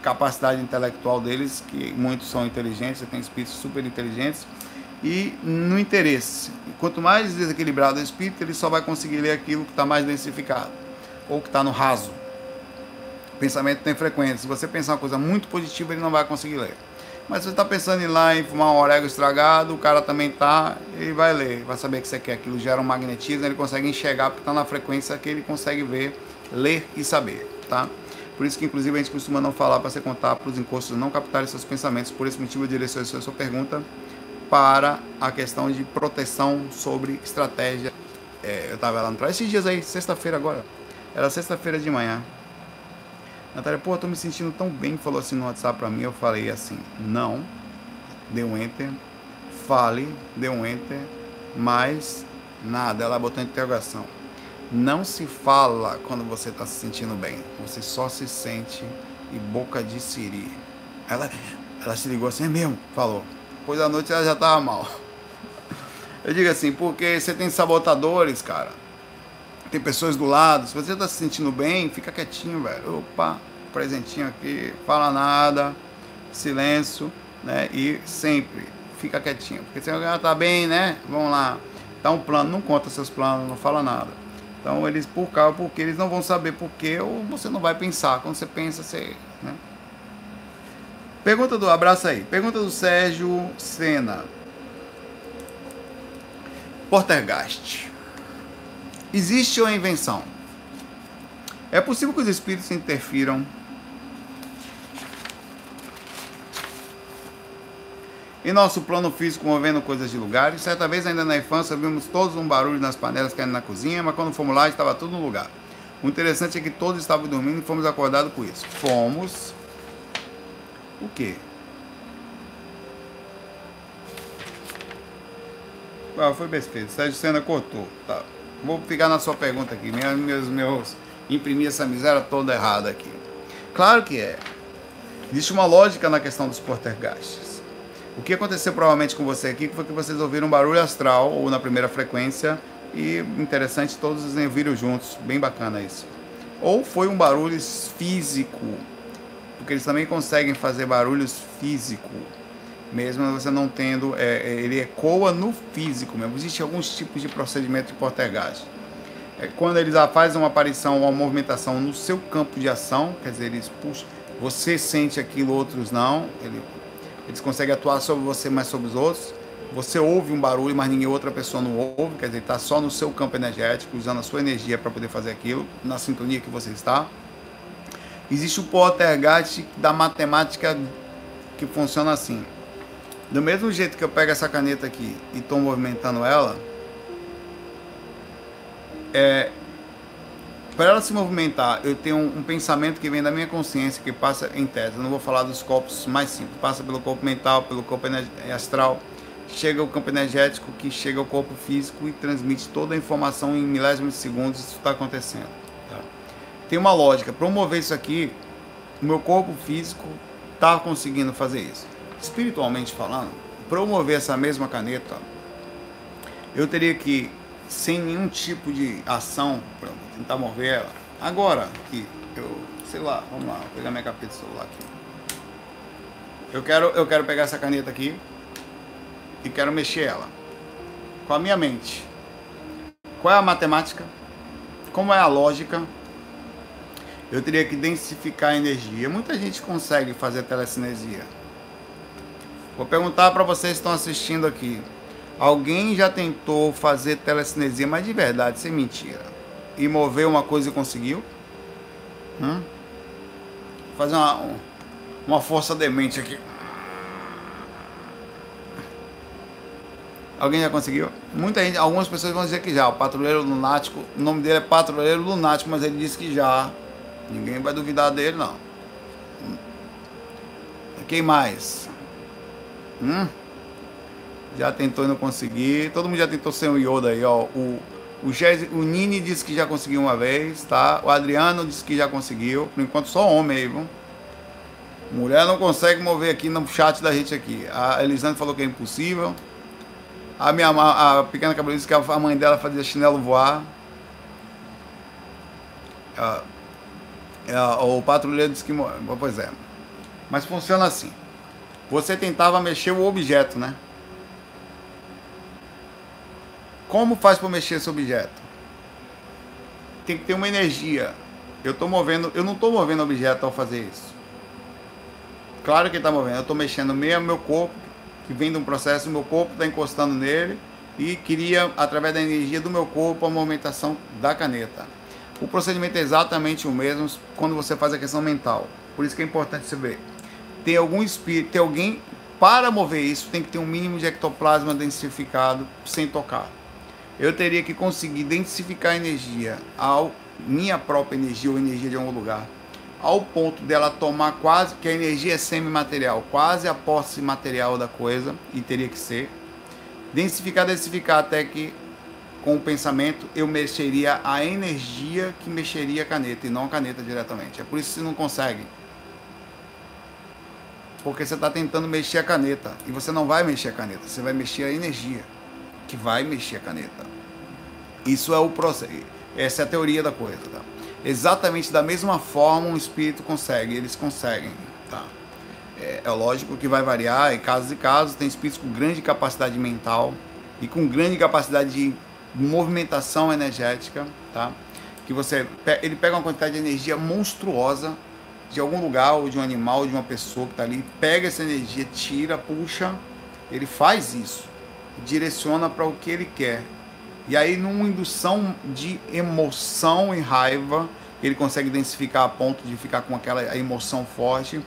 capacidade intelectual deles, que muitos são inteligentes, tem espíritos super inteligentes, e no interesse. Quanto mais desequilibrado o espírito, ele só vai conseguir ler aquilo que está mais densificado, ou que está no raso. O pensamento tem frequência. Se você pensar uma coisa muito positiva, ele não vai conseguir ler. Mas você está pensando em ir lá em fumar um orégano estragado, o cara também tá, ele vai ler, vai saber que você quer. Aquilo gera um magnetismo, ele consegue enxergar porque está na frequência que ele consegue ver, ler e saber, tá? Por isso que, inclusive, a gente costuma não falar para você contar para os encostos não captarem seus pensamentos. Por esse motivo, eu direcionei a sua pergunta para a questão de proteção sobre estratégia. É, eu estava lá atrás, esses dias aí, sexta-feira agora. Era sexta-feira de manhã. Natália, pô, tô me sentindo tão bem, falou assim no WhatsApp pra mim. Eu falei assim, não, deu um enter, fale, deu um enter, mas nada. Ela botou interrogação. Não se fala quando você está se sentindo bem, você só se sente e boca de siri. Ela, ela se ligou assim, é mesmo? Falou. Depois da noite ela já estava mal. Eu digo assim, porque você tem sabotadores, cara. tem pessoas do lado. Se você está se sentindo bem, fica quietinho, velho. Opa, presentinho aqui, fala nada, silêncio, né? E sempre fica quietinho. Porque se alguém tá bem, né? Vamos lá. Dá um plano, não conta seus planos, não fala nada. Então eles por causa, porque eles não vão saber porquê, ou você não vai pensar. Quando você pensa, você. Né? Pergunta do. Abraço aí. Pergunta do Sérgio Sena. Portergast. Existe é invenção? É possível que os espíritos interfiram em nosso plano físico movendo coisas de lugares. Certa vez, ainda na infância, vimos todos um barulho nas panelas caindo na cozinha, mas quando fomos lá, estava tudo no lugar. O interessante é que todos estavam dormindo e fomos acordados com isso. Fomos. O quê? Ah, foi besteira. Sérgio Senna cortou. Tá. Vou ficar na sua pergunta aqui. Meus, meus, meus. Imprimir essa miséria toda errada aqui. Claro que é. Existe uma lógica na questão dos portergastes. O que aconteceu provavelmente com você aqui foi que vocês ouviram um barulho astral ou na primeira frequência e interessante todos ouviram juntos, bem bacana isso. Ou foi um barulho físico, porque eles também conseguem fazer barulhos físicos mesmo você não tendo, é, ele ecoa no físico mesmo. Existem alguns tipos de procedimento de portergagem. É, quando eles fazem uma aparição, uma movimentação no seu campo de ação, quer dizer, eles puxam, você sente aquilo, outros não, ele, eles conseguem atuar sobre você, mas sobre os outros. Você ouve um barulho, mas ninguém outra pessoa não ouve, quer dizer, está só no seu campo energético, usando a sua energia para poder fazer aquilo, na sintonia que você está. Existe o poltergeist da matemática que funciona assim. Do mesmo jeito que eu pego essa caneta aqui e estou movimentando ela, é, para ela se movimentar, eu tenho um, um, pensamento que vem da minha consciência, que passa em tese. Eu não vou falar dos corpos mais simples. Passa pelo corpo mental, pelo corpo astral, chega ao campo energético, que chega ao corpo físico e transmite toda a informação em milésimos de segundos. Isso está acontecendo. Tá? Tem uma lógica. Para mover isso aqui, o meu corpo físico está conseguindo fazer isso espiritualmente falando, promover essa mesma caneta, eu teria que, sem nenhum tipo de ação, para tentar mover ela. Agora que eu, sei lá, vamos lá, vou pegar minha capeta de celular aqui. Eu quero, eu quero pegar essa caneta aqui e quero mexer ela com a minha mente. Qual é a matemática? Como é a lógica? Eu teria que densificar a energia. Muita gente consegue fazer telecinesia Vou perguntar para vocês que estão assistindo aqui. Alguém já tentou fazer telecinesia, mas de verdade, sem mentira, e mover uma coisa e conseguiu? Hum? Fazer uma, uma força demente aqui. Alguém já conseguiu? Muita gente, algumas pessoas vão dizer que já. O patrulheiro lunático, o nome dele é patrulheiro lunático, mas ele disse que já. Ninguém vai duvidar dele, não. Quem mais? Hum? Já tentou e não conseguiu. Todo mundo já tentou ser um Yoda aí, ó. O, o, o Nini disse que já conseguiu uma vez, tá? O Adriano disse que já conseguiu. Por enquanto só homem aí, viu? Mulher não consegue mover aqui no chat da gente aqui. A Elisandra falou que é impossível. A minha a pequena cabelo disse que a mãe dela fazia chinelo voar. o patrulheiro disse que. Pois é. Mas funciona assim você tentava mexer o objeto, né? Como faz para mexer esse objeto? Tem que ter uma energia. Eu tô movendo, eu não estou movendo objeto ao fazer isso. Claro que está movendo, eu estou mexendo meio meu corpo, que vem de um processo, meu corpo está encostando nele e queria, através da energia do meu corpo, a movimentação da caneta. O procedimento é exatamente o mesmo quando você faz a questão mental. Por isso que é importante você ver tem algum espírito, tem alguém para mover isso, tem que ter um mínimo de ectoplasma densificado sem tocar. Eu teria que conseguir densificar a energia ao minha própria energia ou energia de algum lugar, ao ponto dela tomar quase que a energia é semimaterial, quase a posse material da coisa e teria que ser densificar, densificar até que com o pensamento eu mexeria a energia que mexeria a caneta e não a caneta diretamente. É por isso que você não consegue porque você está tentando mexer a caneta. E você não vai mexer a caneta, você vai mexer a energia que vai mexer a caneta. Isso é o processo. Essa é a teoria da coisa, tá? Exatamente da mesma forma um espírito consegue, eles conseguem, tá? É, é lógico que vai variar em casos e casos, tem espíritos com grande capacidade mental e com grande capacidade de movimentação energética, tá? Que você ele pega uma quantidade de energia monstruosa de algum lugar ou de um animal, ou de uma pessoa que está ali, pega essa energia, tira, puxa, ele faz isso, direciona para o que ele quer. E aí, numa indução de emoção e raiva, ele consegue densificar a ponto de ficar com aquela emoção forte.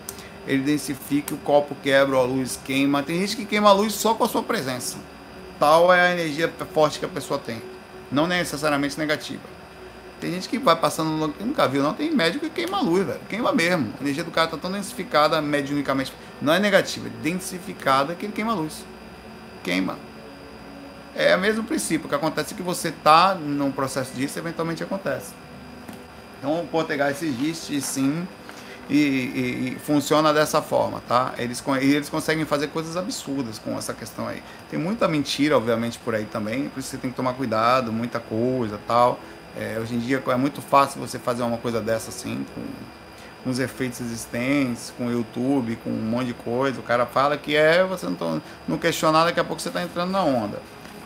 Ele densifica, o copo quebra, a luz queima. Tem gente que queima a luz só com a sua presença. Tal é a energia forte que a pessoa tem. Não necessariamente negativa. Tem gente que vai passando, nunca viu, não. Tem médico que queima a luz, velho. Queima mesmo. A energia do cara tá tão densificada mediunicamente. Não é negativa, é densificada que ele queima a luz. Queima. É o mesmo princípio. O que acontece é que você tá num processo disso, eventualmente acontece. Então o poltergeist existe sim e, e, e, funciona dessa forma, tá? Eles, eles conseguem fazer coisas absurdas com essa questão aí. Tem muita mentira, obviamente, por aí também, por isso você tem que tomar cuidado, muita coisa tal. É, hoje em dia é muito fácil você fazer uma coisa dessa assim, com, com os efeitos existentes, com o YouTube, com um monte de coisa. O cara fala que é, você não, tô, não questionar, daqui a pouco você está entrando na onda.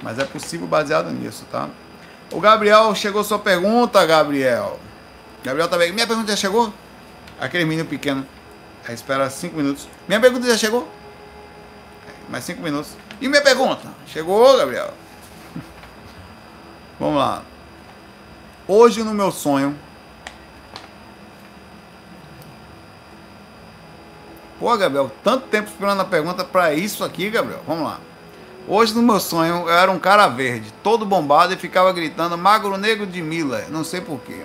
Mas é possível baseado nisso, tá? O Gabriel, chegou sua pergunta, Gabriel. Gabriel tá bem. Minha pergunta já chegou? Aquele menino pequeno. Aí espera cinco minutos. Minha pergunta já chegou? Mais cinco minutos. E minha pergunta? Chegou, Gabriel? Vamos lá. Hoje no meu sonho. Pô, Gabriel, tanto tempo esperando a pergunta para isso aqui, Gabriel. Vamos lá. Hoje no meu sonho eu era um cara verde, todo bombado e ficava gritando Magro Negro de Miller, não sei porquê.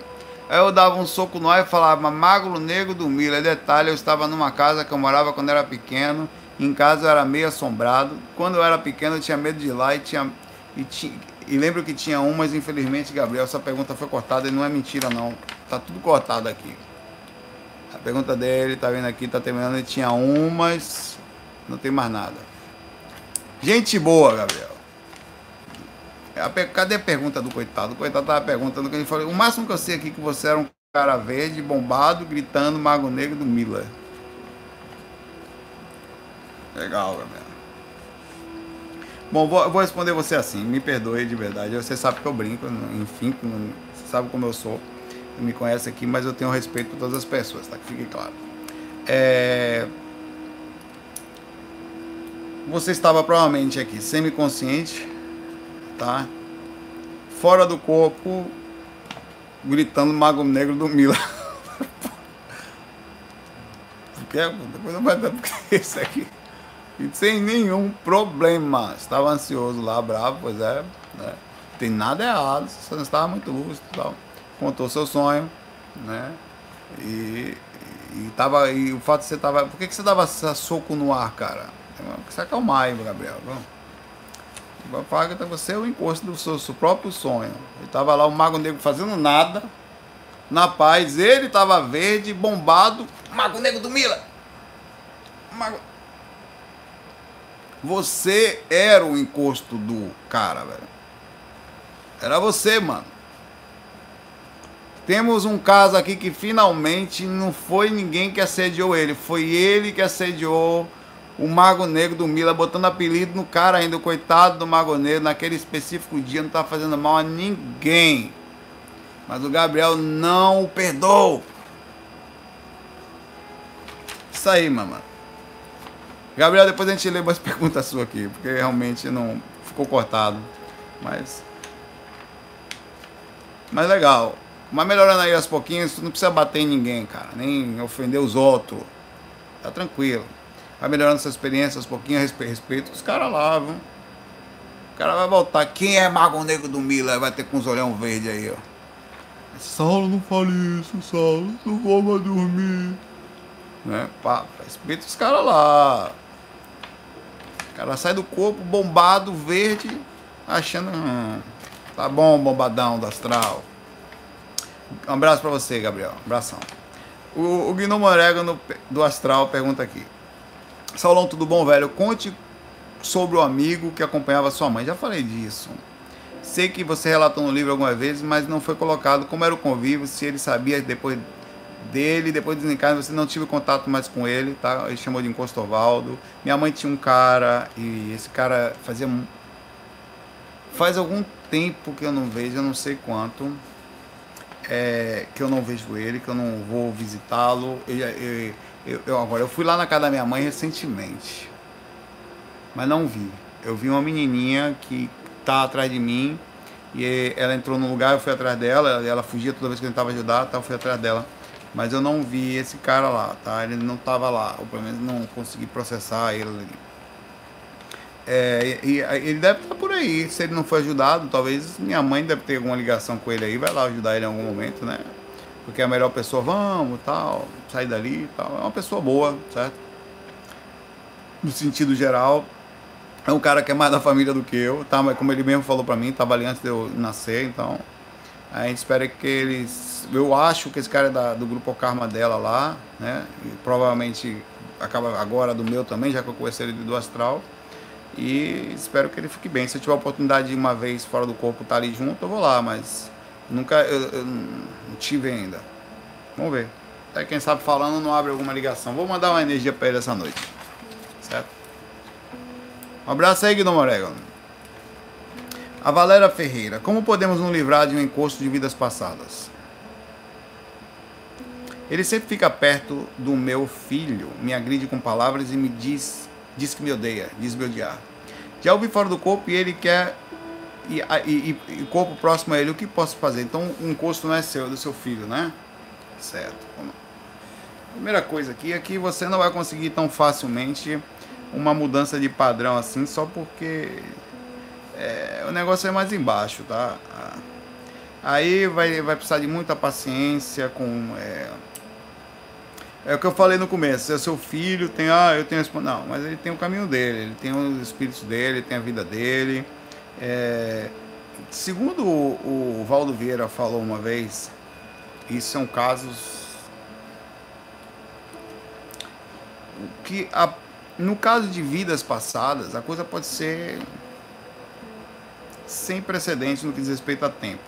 Aí eu dava um soco no ar e falava Magro Negro do Miller. Detalhe, eu estava numa casa que eu morava quando era pequeno. Em casa eu era meio assombrado. Quando eu era pequeno eu tinha medo de ir lá e tinha, e e lembro que tinha um, mas infelizmente, Gabriel, essa pergunta foi cortada e não é mentira, não. Tá tudo cortado aqui. A pergunta dele, tá vendo aqui, tá terminando, ele tinha um, mas não tem mais nada. Gente boa, Gabriel. Cadê a pergunta do coitado? O coitado tava perguntando que ele falou. O máximo que eu sei aqui é que você era um cara verde, bombado, gritando Mago Negro do Miller. Legal, Gabriel. Bom, vou, vou, responder você assim, me perdoe de verdade. Você sabe que eu brinco, enfim, você sabe como eu sou. Você me conhece aqui, mas eu tenho respeito por todas as pessoas, tá? Que fique claro. É... Você estava provavelmente aqui semi-consciente, tá? Fora do corpo, gritando Mago Negro do Mila. Depois não vai dar porque isso aqui e sem nenhum problema. Estava ansioso lá, bravo, pois é. Né? Tem nada errado, você não estava muito lúcido e tal. Contou seu sonho, né? E, e, tava, e o fato de você tava. Por que, que você dava soco no ar, cara? Se acalmar aí, Gabriel. Vamos. Que você é o encosto do seu, seu próprio sonho. Ele tava lá, o Mago Negro fazendo nada, na paz. Ele tava verde, bombado. Mago Negro do Mila! Mago... Você era o encosto do cara, velho. Era você, mano. Temos um caso aqui que finalmente não foi ninguém que assediou ele, foi ele que assediou o Mago Negro do Mila, botando apelido no cara ainda, o coitado do Mago Negro, naquele específico dia, não tá fazendo mal a ninguém. Mas o Gabriel não o perdoou. Isso aí, mamãe. Gabriel, depois a gente lê mais perguntas suas aqui, porque realmente não ficou cortado. Mas. Mas legal. Mas melhorando aí aos pouquinhos, tu não precisa bater em ninguém, cara. Nem ofender os outros. Tá tranquilo. Vai melhorando essa experiência aos pouquinhos, respeito os caras lá, viu? O cara vai voltar. Quem é Mago Negro do Mila? Vai ter com os olhão verde aí, ó. Saulo, não fale isso, Saulo. Não vou mais dormir. Né? Pá, respeita os caras lá cara sai do corpo bombado, verde, achando. Hum, tá bom, bombadão do astral. Um abraço para você, Gabriel. Um abração. O, o Gnomo Orégano do Astral pergunta aqui. Saulão, tudo bom, velho? Conte sobre o amigo que acompanhava sua mãe. Já falei disso. Sei que você relatou no livro algumas vezes, mas não foi colocado como era o convívio, se ele sabia depois dele, depois de desencarne, você não tive contato mais com ele, tá? Ele chamou de Encosto Ovaldo. Minha mãe tinha um cara, e esse cara fazia. Faz algum tempo que eu não vejo, eu não sei quanto, é, que eu não vejo ele, que eu não vou visitá-lo. Eu, eu, eu, eu, agora, eu fui lá na casa da minha mãe recentemente, mas não vi. Eu vi uma menininha que tá atrás de mim e ela entrou no lugar, eu fui atrás dela, ela fugia toda vez que eu tentava ajudar, tá, eu fui atrás dela. Mas eu não vi esse cara lá, tá? Ele não tava lá, ou pelo menos não consegui processar ele. É, e, ele deve estar por aí. Se ele não foi ajudado, talvez minha mãe deve ter alguma ligação com ele aí, vai lá ajudar ele em algum momento, né? Porque é a melhor pessoa, vamos, tal, sair dali tal. É uma pessoa boa, certo? No sentido geral, é um cara que é mais da família do que eu, tá? Mas como ele mesmo falou pra mim, tava ali antes de eu nascer, então a gente espera que eles. Eu acho que esse cara é da, do grupo Karma dela lá, né? E provavelmente acaba agora do meu também, já que eu conheci ele do astral. E espero que ele fique bem. Se eu tiver a oportunidade de uma vez fora do corpo estar tá ali junto, eu vou lá, mas nunca eu, eu não tive ainda. Vamos ver. Até quem sabe falando não abre alguma ligação. Vou mandar uma energia para ele essa noite. Certo? Um abraço aí, Guido Morego. A Valéria Ferreira. Como podemos nos livrar de um encosto de vidas passadas? Ele sempre fica perto do meu filho, me agride com palavras e me diz, diz que me odeia, diz me odiar. Já ouvi fora do corpo e ele quer e, e, e, corpo próximo a ele, o que posso fazer? Então o encosto não é seu, é do seu filho, né? Certo. Primeira coisa aqui é que você não vai conseguir tão facilmente uma mudança de padrão assim, só porque é, o negócio é mais embaixo, tá? Aí vai, vai precisar de muita paciência com. É, é o que eu falei no começo, é seu filho, tem, ah, eu tenho. Não, mas ele tem o caminho dele, ele tem os espíritos dele, ele tem a vida dele. É, segundo o, o Valdo Vieira falou uma vez, isso são casos que a, no caso de vidas passadas, a coisa pode ser sem precedentes no que diz respeito a tempo.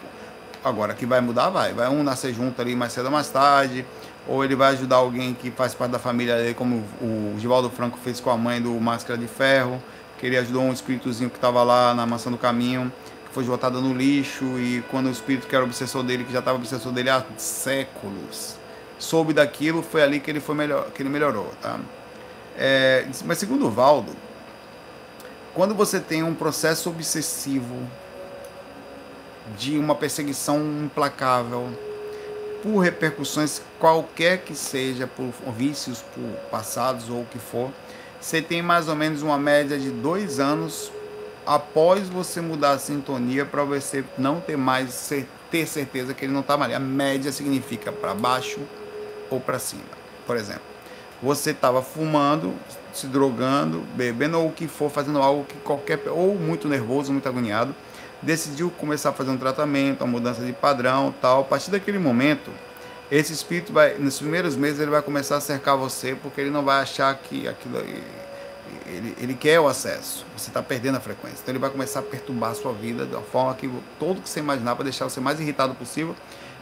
Agora, que vai mudar, vai. Vai um nascer junto ali mais cedo ou mais tarde, ou ele vai ajudar alguém que faz parte da família dele, como o Givaldo Franco fez com a mãe do Máscara de Ferro, que ele ajudou um espíritozinho que estava lá na maçã do caminho, que foi jogado no lixo, e quando o espírito que era obsessor dele, que já estava obsessor dele há séculos, soube daquilo, foi ali que ele, foi melhor, que ele melhorou. Tá? É, mas segundo o Valdo, quando você tem um processo obsessivo de uma perseguição implacável por repercussões qualquer que seja, por vícios por passados ou o que for, você tem mais ou menos uma média de dois anos após você mudar a sintonia para você não ter mais ter certeza que ele não está mal. A média significa para baixo ou para cima. Por exemplo, você estava fumando, se drogando, bebendo ou o que for, fazendo algo que qualquer ou muito nervoso, muito agoniado, decidiu começar a fazer um tratamento, uma mudança de padrão, tal. A partir daquele momento, esse espírito vai, nos primeiros meses ele vai começar a cercar você, porque ele não vai achar que aquilo ele, ele quer o acesso. Você está perdendo a frequência. Então ele vai começar a perturbar a sua vida da forma que todo que você imaginar para deixar você mais irritado possível,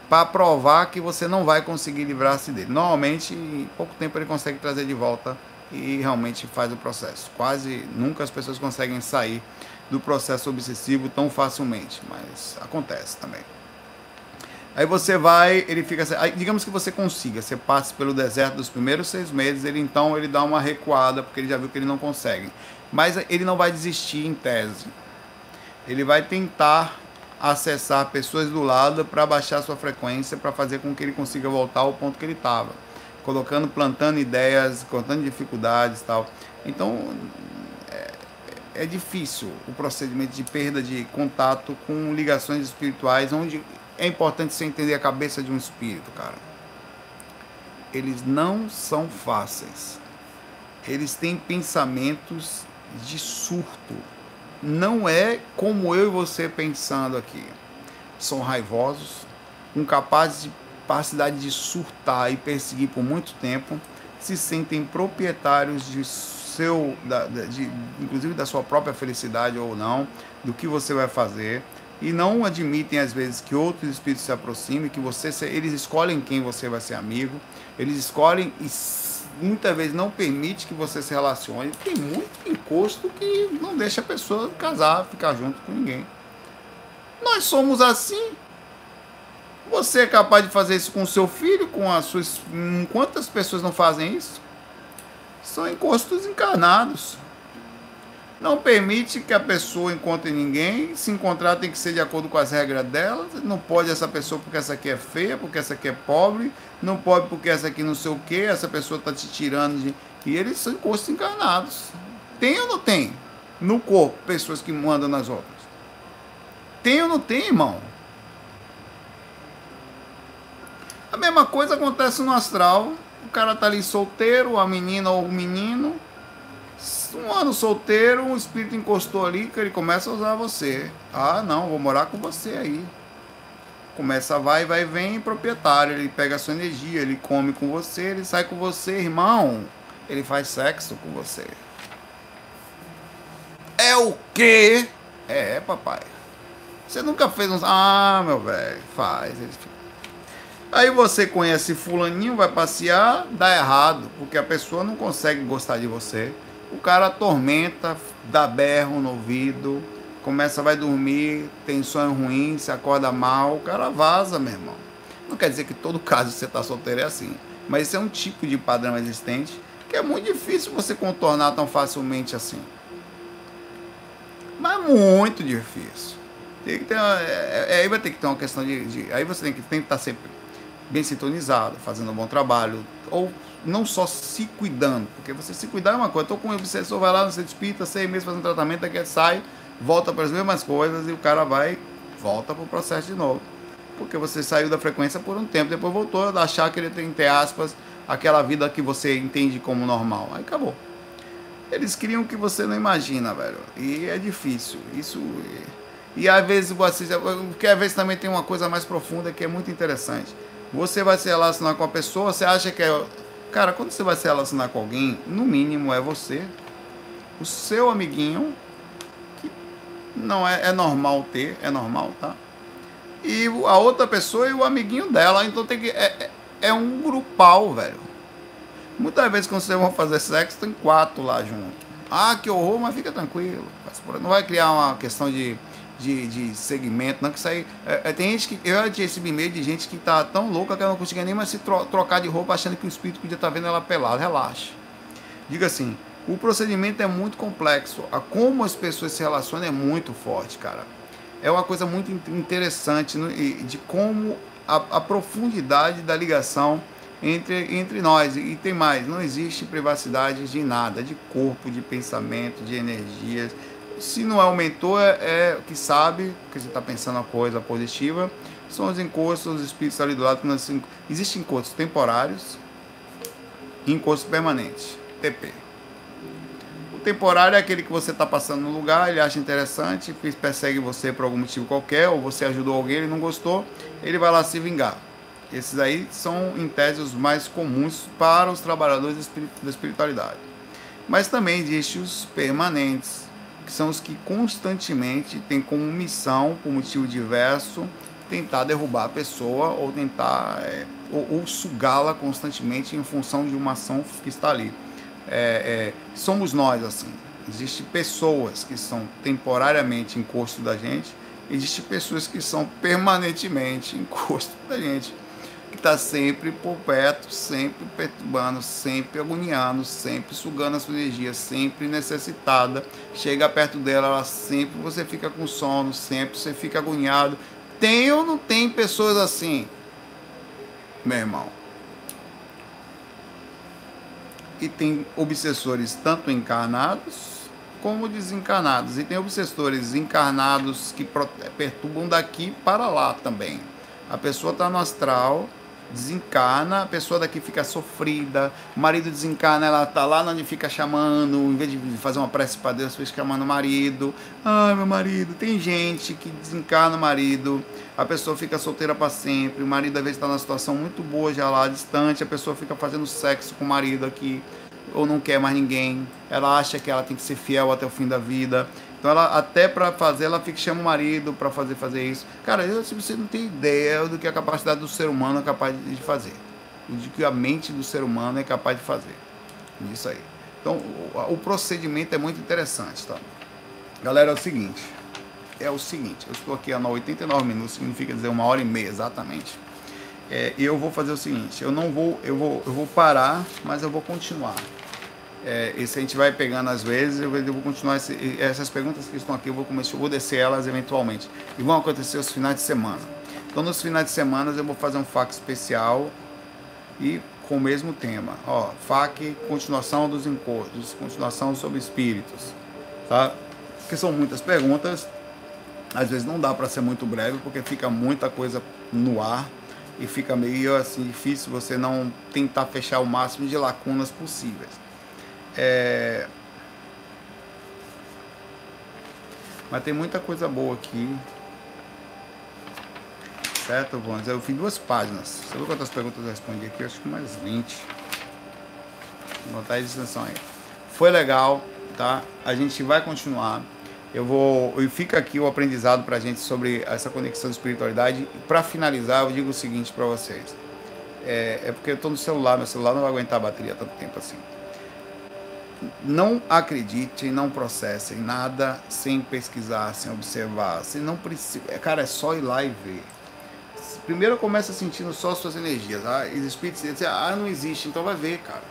para provar que você não vai conseguir livrar-se dele. Normalmente, em pouco tempo ele consegue trazer de volta e realmente faz o processo. Quase nunca as pessoas conseguem sair do processo obsessivo tão facilmente, mas acontece também. Aí você vai, ele fica, aí, digamos que você consiga, você passe pelo deserto dos primeiros seis meses, ele então ele dá uma recuada porque ele já viu que ele não consegue, mas ele não vai desistir em tese. Ele vai tentar acessar pessoas do lado para baixar sua frequência, para fazer com que ele consiga voltar ao ponto que ele estava colocando, plantando ideias, contando dificuldades tal. Então é difícil o procedimento de perda de contato com ligações espirituais, onde é importante você entender a cabeça de um espírito, cara. Eles não são fáceis. Eles têm pensamentos de surto. Não é como eu e você pensando aqui. São raivosos, incapazes de capacidade de surtar e perseguir por muito tempo, se sentem proprietários de seu, da, de, inclusive da sua própria felicidade ou não, do que você vai fazer, e não admitem às vezes que outros espíritos se aproximem, que você eles escolhem quem você vai ser amigo, eles escolhem e muitas vezes não permite que você se relacione. Tem muito encosto que não deixa a pessoa casar, ficar junto com ninguém. Nós somos assim. Você é capaz de fazer isso com seu filho, com as suas. Quantas pessoas não fazem isso? São encostos encarnados. Não permite que a pessoa encontre ninguém. Se encontrar, tem que ser de acordo com as regras dela. Não pode essa pessoa porque essa aqui é feia, porque essa aqui é pobre. Não pode porque essa aqui não sei o que. Essa pessoa está te tirando de. E eles são encostos encarnados. Tem ou não tem? No corpo, pessoas que mandam nas outras. Tem ou não tem, irmão? A mesma coisa acontece no astral. O cara tá ali solteiro, a menina ou o menino. Um ano solteiro, um espírito encostou ali que ele começa a usar você. Ah, não, vou morar com você aí. Começa, vai, vai, vem, proprietário. Ele pega a sua energia, ele come com você, ele sai com você, irmão. Ele faz sexo com você. É o quê? É, papai. Você nunca fez uns. Ah, meu velho, faz. Aí você conhece fulaninho, vai passear, dá errado, porque a pessoa não consegue gostar de você. O cara atormenta, dá berro no ouvido, começa, vai dormir, tem sonho ruim, se acorda mal, o cara vaza, meu irmão. Não quer dizer que todo caso você tá solteiro é assim, mas esse é um tipo de padrão existente que é muito difícil você contornar tão facilmente assim. Mas muito difícil. Tem que ter uma, é, é, aí vai ter que ter uma questão de, de, Aí você tem que, que estar sempre bem sintonizado, fazendo um bom trabalho. Ou não só se cuidando, porque você se cuidar é uma coisa. Estou com um obsessor, vai lá no centro espírita, seis meses fazendo tratamento, daqui sai, volta para as mesmas coisas e o cara vai, volta para o processo de novo. Porque você saiu da frequência por um tempo, depois voltou a achar que ele tem, entre aspas, aquela vida que você entende como normal. Aí acabou. Eles criam o que você não imagina, velho. E é difícil. Isso. E às vezes você. Porque às vezes também tem uma coisa mais profunda que é muito interessante. Você vai se relacionar com a pessoa, você acha que é. Cara, quando você vai se relacionar com alguém, no mínimo é você, o seu amiguinho, que não é, é normal ter, é normal, tá? E a outra pessoa e o amiguinho dela. Então tem que. É, é, é um grupal, velho. Muitas vezes quando vocês vão fazer sexo, tem quatro lá junto. Ah, que horror, mas fica tranquilo. Não vai criar uma questão de de, de segmento, não que aí. É, é, tem gente que. Eu recebi e-mail de gente que tá tão louca que ela não conseguia nem mais se tro, trocar de roupa achando que o espírito podia estar tá vendo ela pelada. Relaxa. Diga assim, o procedimento é muito complexo. A como as pessoas se relacionam é muito forte, cara. É uma coisa muito interessante no, de como a, a, profundidade da ligação entre, entre nós. E tem mais, não existe privacidade de nada, de corpo, de pensamento, de energias se não é o mentor, é, é que sabe que você está pensando uma coisa positiva. São os encostos, os espíritos ali do lado. Existem encostos temporários e encostos permanentes, TP. O temporário é aquele que você está passando no lugar, ele acha interessante, persegue você por algum motivo qualquer, ou você ajudou alguém, ele não gostou, ele vai lá se vingar. Esses aí são, em tese, os mais comuns para os trabalhadores da espiritualidade. Mas também existem os permanentes, que são os que constantemente têm como missão, por motivo diverso, tentar derrubar a pessoa ou tentar é, ou, ou sugá-la constantemente em função de uma ação que está ali. É, é, somos nós assim. Existem pessoas que são temporariamente encosto da gente, existem pessoas que são permanentemente encosto da gente que está sempre por perto, sempre perturbando, sempre agoniando, sempre sugando a sua energia, sempre necessitada. Chega perto dela, ela sempre você fica com sono, sempre você fica agoniado. Tem ou não tem pessoas assim, meu irmão? E tem obsessores tanto encarnados como desencarnados. E tem obsessores encarnados que perturbam daqui para lá também. A pessoa está no astral, desencarna, a pessoa daqui fica sofrida, o marido desencarna, ela tá lá onde fica chamando, em vez de fazer uma prece para Deus, fica chamando o marido. Ai, meu marido, tem gente que desencarna o marido, a pessoa fica solteira para sempre, o marido às vezes está numa situação muito boa já lá, distante, a pessoa fica fazendo sexo com o marido aqui, ou não quer mais ninguém, ela acha que ela tem que ser fiel até o fim da vida. Então ela até para fazer, ela fica chama o marido para fazer fazer isso. Cara, eu, você não tem ideia do que a capacidade do ser humano é capaz de fazer. O que a mente do ser humano é capaz de fazer. Isso aí. Então, o, o procedimento é muito interessante, tá? Galera, é o seguinte. É o seguinte, eu estou aqui há 89 minutos, significa dizer uma hora e meia exatamente. É, eu vou fazer o seguinte, eu não vou, eu vou, eu vou parar, mas eu vou continuar. É, esse a gente vai pegando às vezes, eu vou continuar esse, essas perguntas que estão aqui, eu vou começar, eu vou descer elas eventualmente. E vão acontecer os finais de semana. Então nos finais de semana eu vou fazer um FAQ especial e com o mesmo tema. Ó, FAQ, continuação dos encontros, continuação sobre espíritos, tá? Que são muitas perguntas. Às vezes não dá para ser muito breve porque fica muita coisa no ar e fica meio assim difícil você não tentar fechar o máximo de lacunas possíveis. É... Mas tem muita coisa boa aqui. Certo, Vans? Eu fiz duas páginas. Você viu quantas perguntas eu respondi aqui? acho que mais 20. Vou botar a extensão aí. Foi legal, tá? A gente vai continuar. Eu vou. E fica aqui o aprendizado pra gente sobre essa conexão de espiritualidade. Para finalizar, eu digo o seguinte para vocês. É, é porque eu estou no celular, meu celular não vai aguentar a bateria tanto tempo assim não acreditem, não processem nada sem pesquisar, sem observar. Se não precisa, cara, é só ir lá e ver. Primeiro começa sentindo só suas energias. Ah, os espíritos dizem, ah, não existe, então vai ver, cara.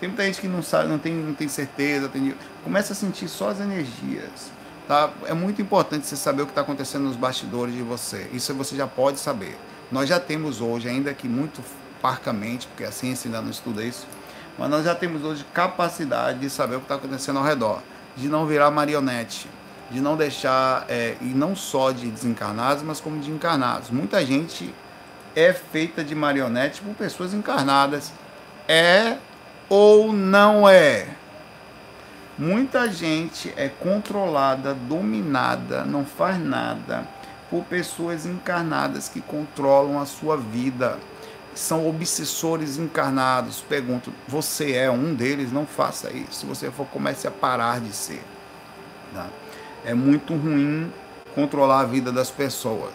Tem muita gente que não sabe, não tem, não tem certeza. Tem... Começa a sentir só as energias. Tá? É muito importante você saber o que está acontecendo nos bastidores de você. Isso você já pode saber. Nós já temos hoje, ainda que muito parcamente, porque a ciência ainda não estuda isso, mas nós já temos hoje capacidade de saber o que está acontecendo ao redor, de não virar marionete, de não deixar, é, e não só de desencarnados, mas como de encarnados. Muita gente é feita de marionete por pessoas encarnadas. É ou não é? Muita gente é controlada, dominada, não faz nada por pessoas encarnadas que controlam a sua vida são obsessores encarnados. Pergunto, você é um deles? Não faça isso. Se você for, comece a parar de ser. Tá? É muito ruim controlar a vida das pessoas.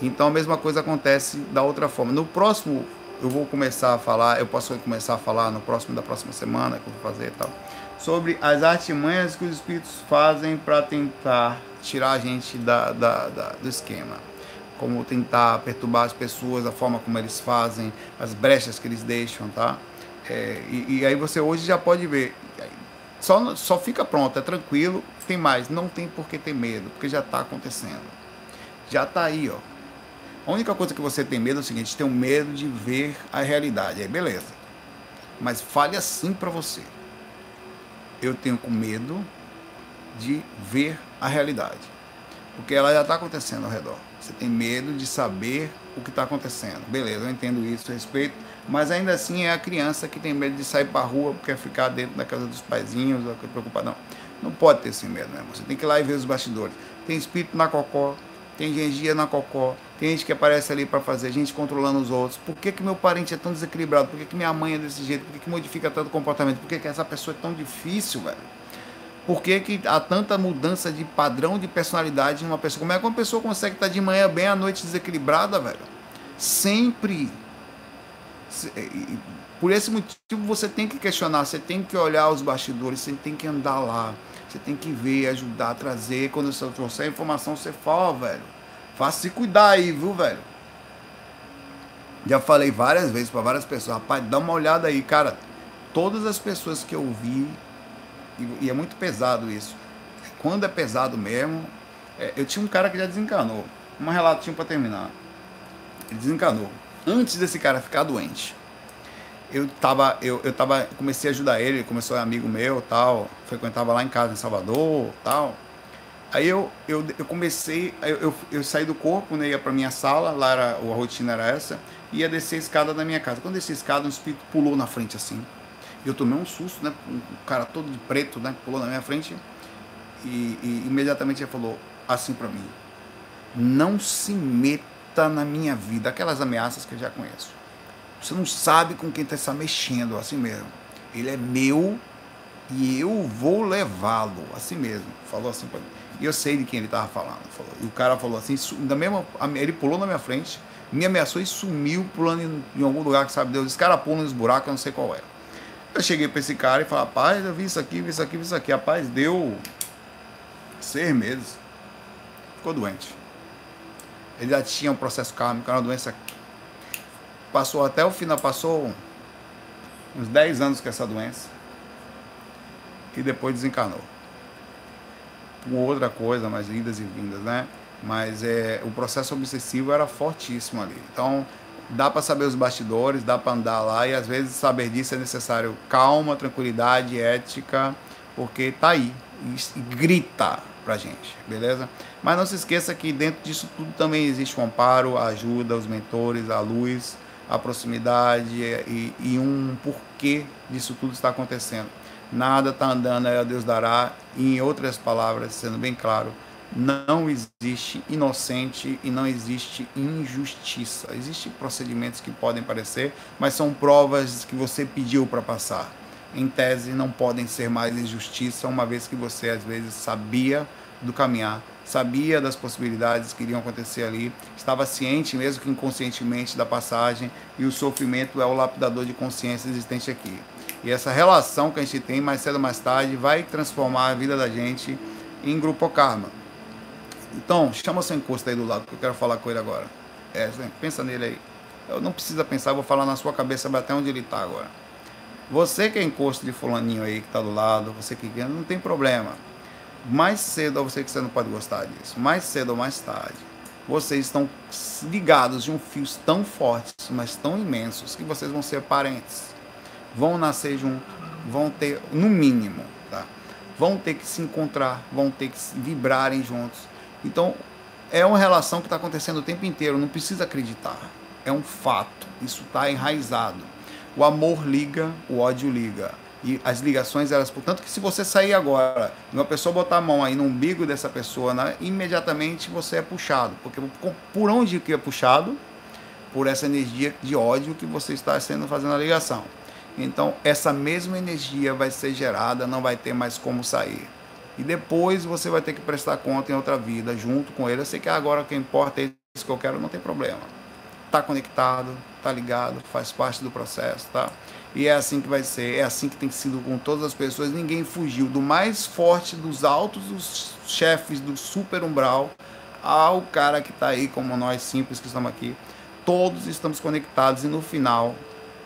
Então a mesma coisa acontece da outra forma. No próximo, eu vou começar a falar, eu posso começar a falar no próximo da próxima semana que eu vou fazer e tal, sobre as artimanhas que os espíritos fazem para tentar tirar a gente da, da, da do esquema como tentar perturbar as pessoas, a forma como eles fazem, as brechas que eles deixam, tá? É, e, e, aí você hoje já pode ver, só, só fica pronto, é tranquilo, tem mais, não tem por que ter medo, porque já está acontecendo. Já está aí, ó. A única coisa que você tem medo é o seguinte, tem um medo de ver a realidade, aí beleza. Mas fale assim para você. Eu tenho com medo de ver a realidade, porque ela já está acontecendo ao redor. Você tem medo de saber o que está acontecendo. Beleza, eu entendo isso, respeito. Mas ainda assim é a criança que tem medo de sair para rua porque quer ficar dentro da casa dos paizinhos, preocupado. Não, pode ter esse medo, né? Você tem que ir lá e ver os bastidores. Tem espírito na cocó, tem energia na cocó, tem gente que aparece ali para fazer, gente controlando os outros. Por que, que meu parente é tão desequilibrado? Por que, que minha mãe é desse jeito? Por que, que modifica tanto comportamento? Por que, que essa pessoa é tão difícil, velho? Por que, que há tanta mudança de padrão de personalidade em uma pessoa? Como é que uma pessoa consegue estar de manhã bem, à noite desequilibrada, velho? Sempre. Por esse motivo você tem que questionar, você tem que olhar os bastidores, você tem que andar lá, você tem que ver, ajudar, trazer. Quando você trouxer a informação, você fala, velho. Faça se cuidar aí, viu, velho? Já falei várias vezes para várias pessoas, rapaz, dá uma olhada aí, cara. Todas as pessoas que eu vi e, e é muito pesado isso. Quando é pesado mesmo, é, eu tinha um cara que já desencanou. Um relatinho para terminar. Ele desencanou. Antes desse cara ficar doente, eu tava, eu, eu tava, comecei a ajudar ele, ele começou a amigo meu, tal, frequentava lá em casa em Salvador, tal. Aí eu, eu, eu comecei, eu, eu, eu saí do corpo, né, ia para minha sala, lá era, a rotina era essa, ia descer a escada da minha casa. Quando desci a escada, um espírito pulou na frente assim. Eu tomei um susto, né? Um cara todo de preto, né? Pulou na minha frente e, e imediatamente ele falou assim para mim: Não se meta na minha vida. Aquelas ameaças que eu já conheço. Você não sabe com quem está mexendo, assim mesmo. Ele é meu e eu vou levá-lo, assim mesmo. Falou assim para mim. E eu sei de quem ele estava falando. Falou. E o cara falou assim, da mesma, ele pulou na minha frente, me ameaçou e sumiu pulando em, em algum lugar que sabe Deus. Esse cara pula nos buracos, eu não sei qual é. Cheguei para esse cara e falei, rapaz, eu vi isso aqui, vi isso aqui, vi isso aqui. Rapaz, deu seis meses. Ficou doente. Ele já tinha um processo kármico, era uma doença. Passou até o final, passou uns 10 anos com essa doença. E depois desencarnou. Por outra coisa, mais idas e vindas, né? Mas é, o processo obsessivo era fortíssimo ali. Então, dá para saber os bastidores, dá para andar lá e às vezes saber disso é necessário calma, tranquilidade, ética, porque tá aí grita pra gente, beleza? Mas não se esqueça que dentro disso tudo também existe um amparo, a ajuda, os mentores, a luz, a proximidade e, e um porquê disso tudo está acontecendo. Nada está andando, a Deus dará. E em outras palavras, sendo bem claro, não existe inocente e não existe injustiça. Existem procedimentos que podem parecer, mas são provas que você pediu para passar. Em tese, não podem ser mais injustiça, uma vez que você às vezes sabia do caminhar, sabia das possibilidades que iriam acontecer ali, estava ciente, mesmo que inconscientemente, da passagem, e o sofrimento é o lapidador de consciência existente aqui. E essa relação que a gente tem, mais cedo ou mais tarde, vai transformar a vida da gente em grupo karma. Então, chama seu encosto aí do lado, que eu quero falar com ele agora. É, pensa nele aí. Eu não precisa pensar, vou falar na sua cabeça até onde ele está agora. Você que é encosto de fulaninho aí que está do lado, você que quer, não tem problema. Mais cedo, você que você não pode gostar disso, mais cedo ou mais tarde, vocês estão ligados de um fios tão fortes, mas tão imensos, que vocês vão ser parentes. Vão nascer juntos, vão ter, no mínimo, tá? Vão ter que se encontrar, vão ter que vibrarem juntos então, é uma relação que está acontecendo o tempo inteiro, não precisa acreditar. É um fato, isso está enraizado. O amor liga, o ódio liga. E as ligações, elas, portanto, que se você sair agora e uma pessoa botar a mão aí no umbigo dessa pessoa, né, imediatamente você é puxado. Porque por onde que é puxado? Por essa energia de ódio que você está sendo fazendo a ligação. Então, essa mesma energia vai ser gerada, não vai ter mais como sair. E depois você vai ter que prestar conta em outra vida junto com ele. Eu sei que agora o que importa é isso que eu quero, não tem problema. Tá conectado, tá ligado, faz parte do processo, tá? E é assim que vai ser, é assim que tem sido com todas as pessoas. Ninguém fugiu do mais forte, dos altos, dos chefes do super umbral, ao cara que está aí, como nós simples que estamos aqui. Todos estamos conectados e no final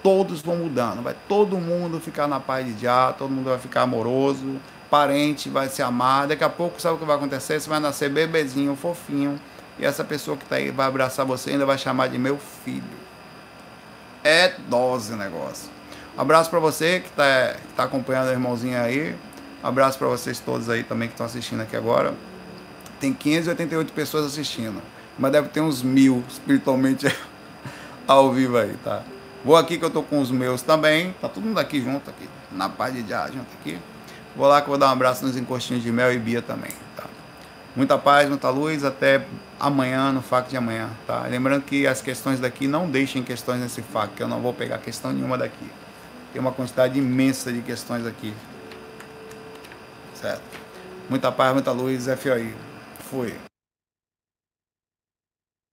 todos vão mudando. Vai todo mundo ficar na paz de já, todo mundo vai ficar amoroso, parente vai se amar. Daqui a pouco, sabe o que vai acontecer? Você vai nascer bebezinho, fofinho. E essa pessoa que está aí vai abraçar você e ainda vai chamar de meu filho. É dose o negócio. abraço para você que está tá acompanhando o irmãozinho aí. abraço para vocês todos aí também que estão assistindo aqui agora. Tem 588 pessoas assistindo. Mas deve ter uns mil espiritualmente ao vivo aí, tá? Vou aqui que eu tô com os meus também. Tá todo mundo aqui junto aqui. Na paz de já, junto aqui. Vou lá que eu vou dar um abraço nos encostinhos de Mel e Bia também, tá? Muita paz, muita luz, até amanhã, no FAC de amanhã, tá? Lembrando que as questões daqui, não deixem questões nesse FAC, que eu não vou pegar questão nenhuma daqui. Tem uma quantidade imensa de questões aqui. Certo? Muita paz, muita luz, FOI. Fui.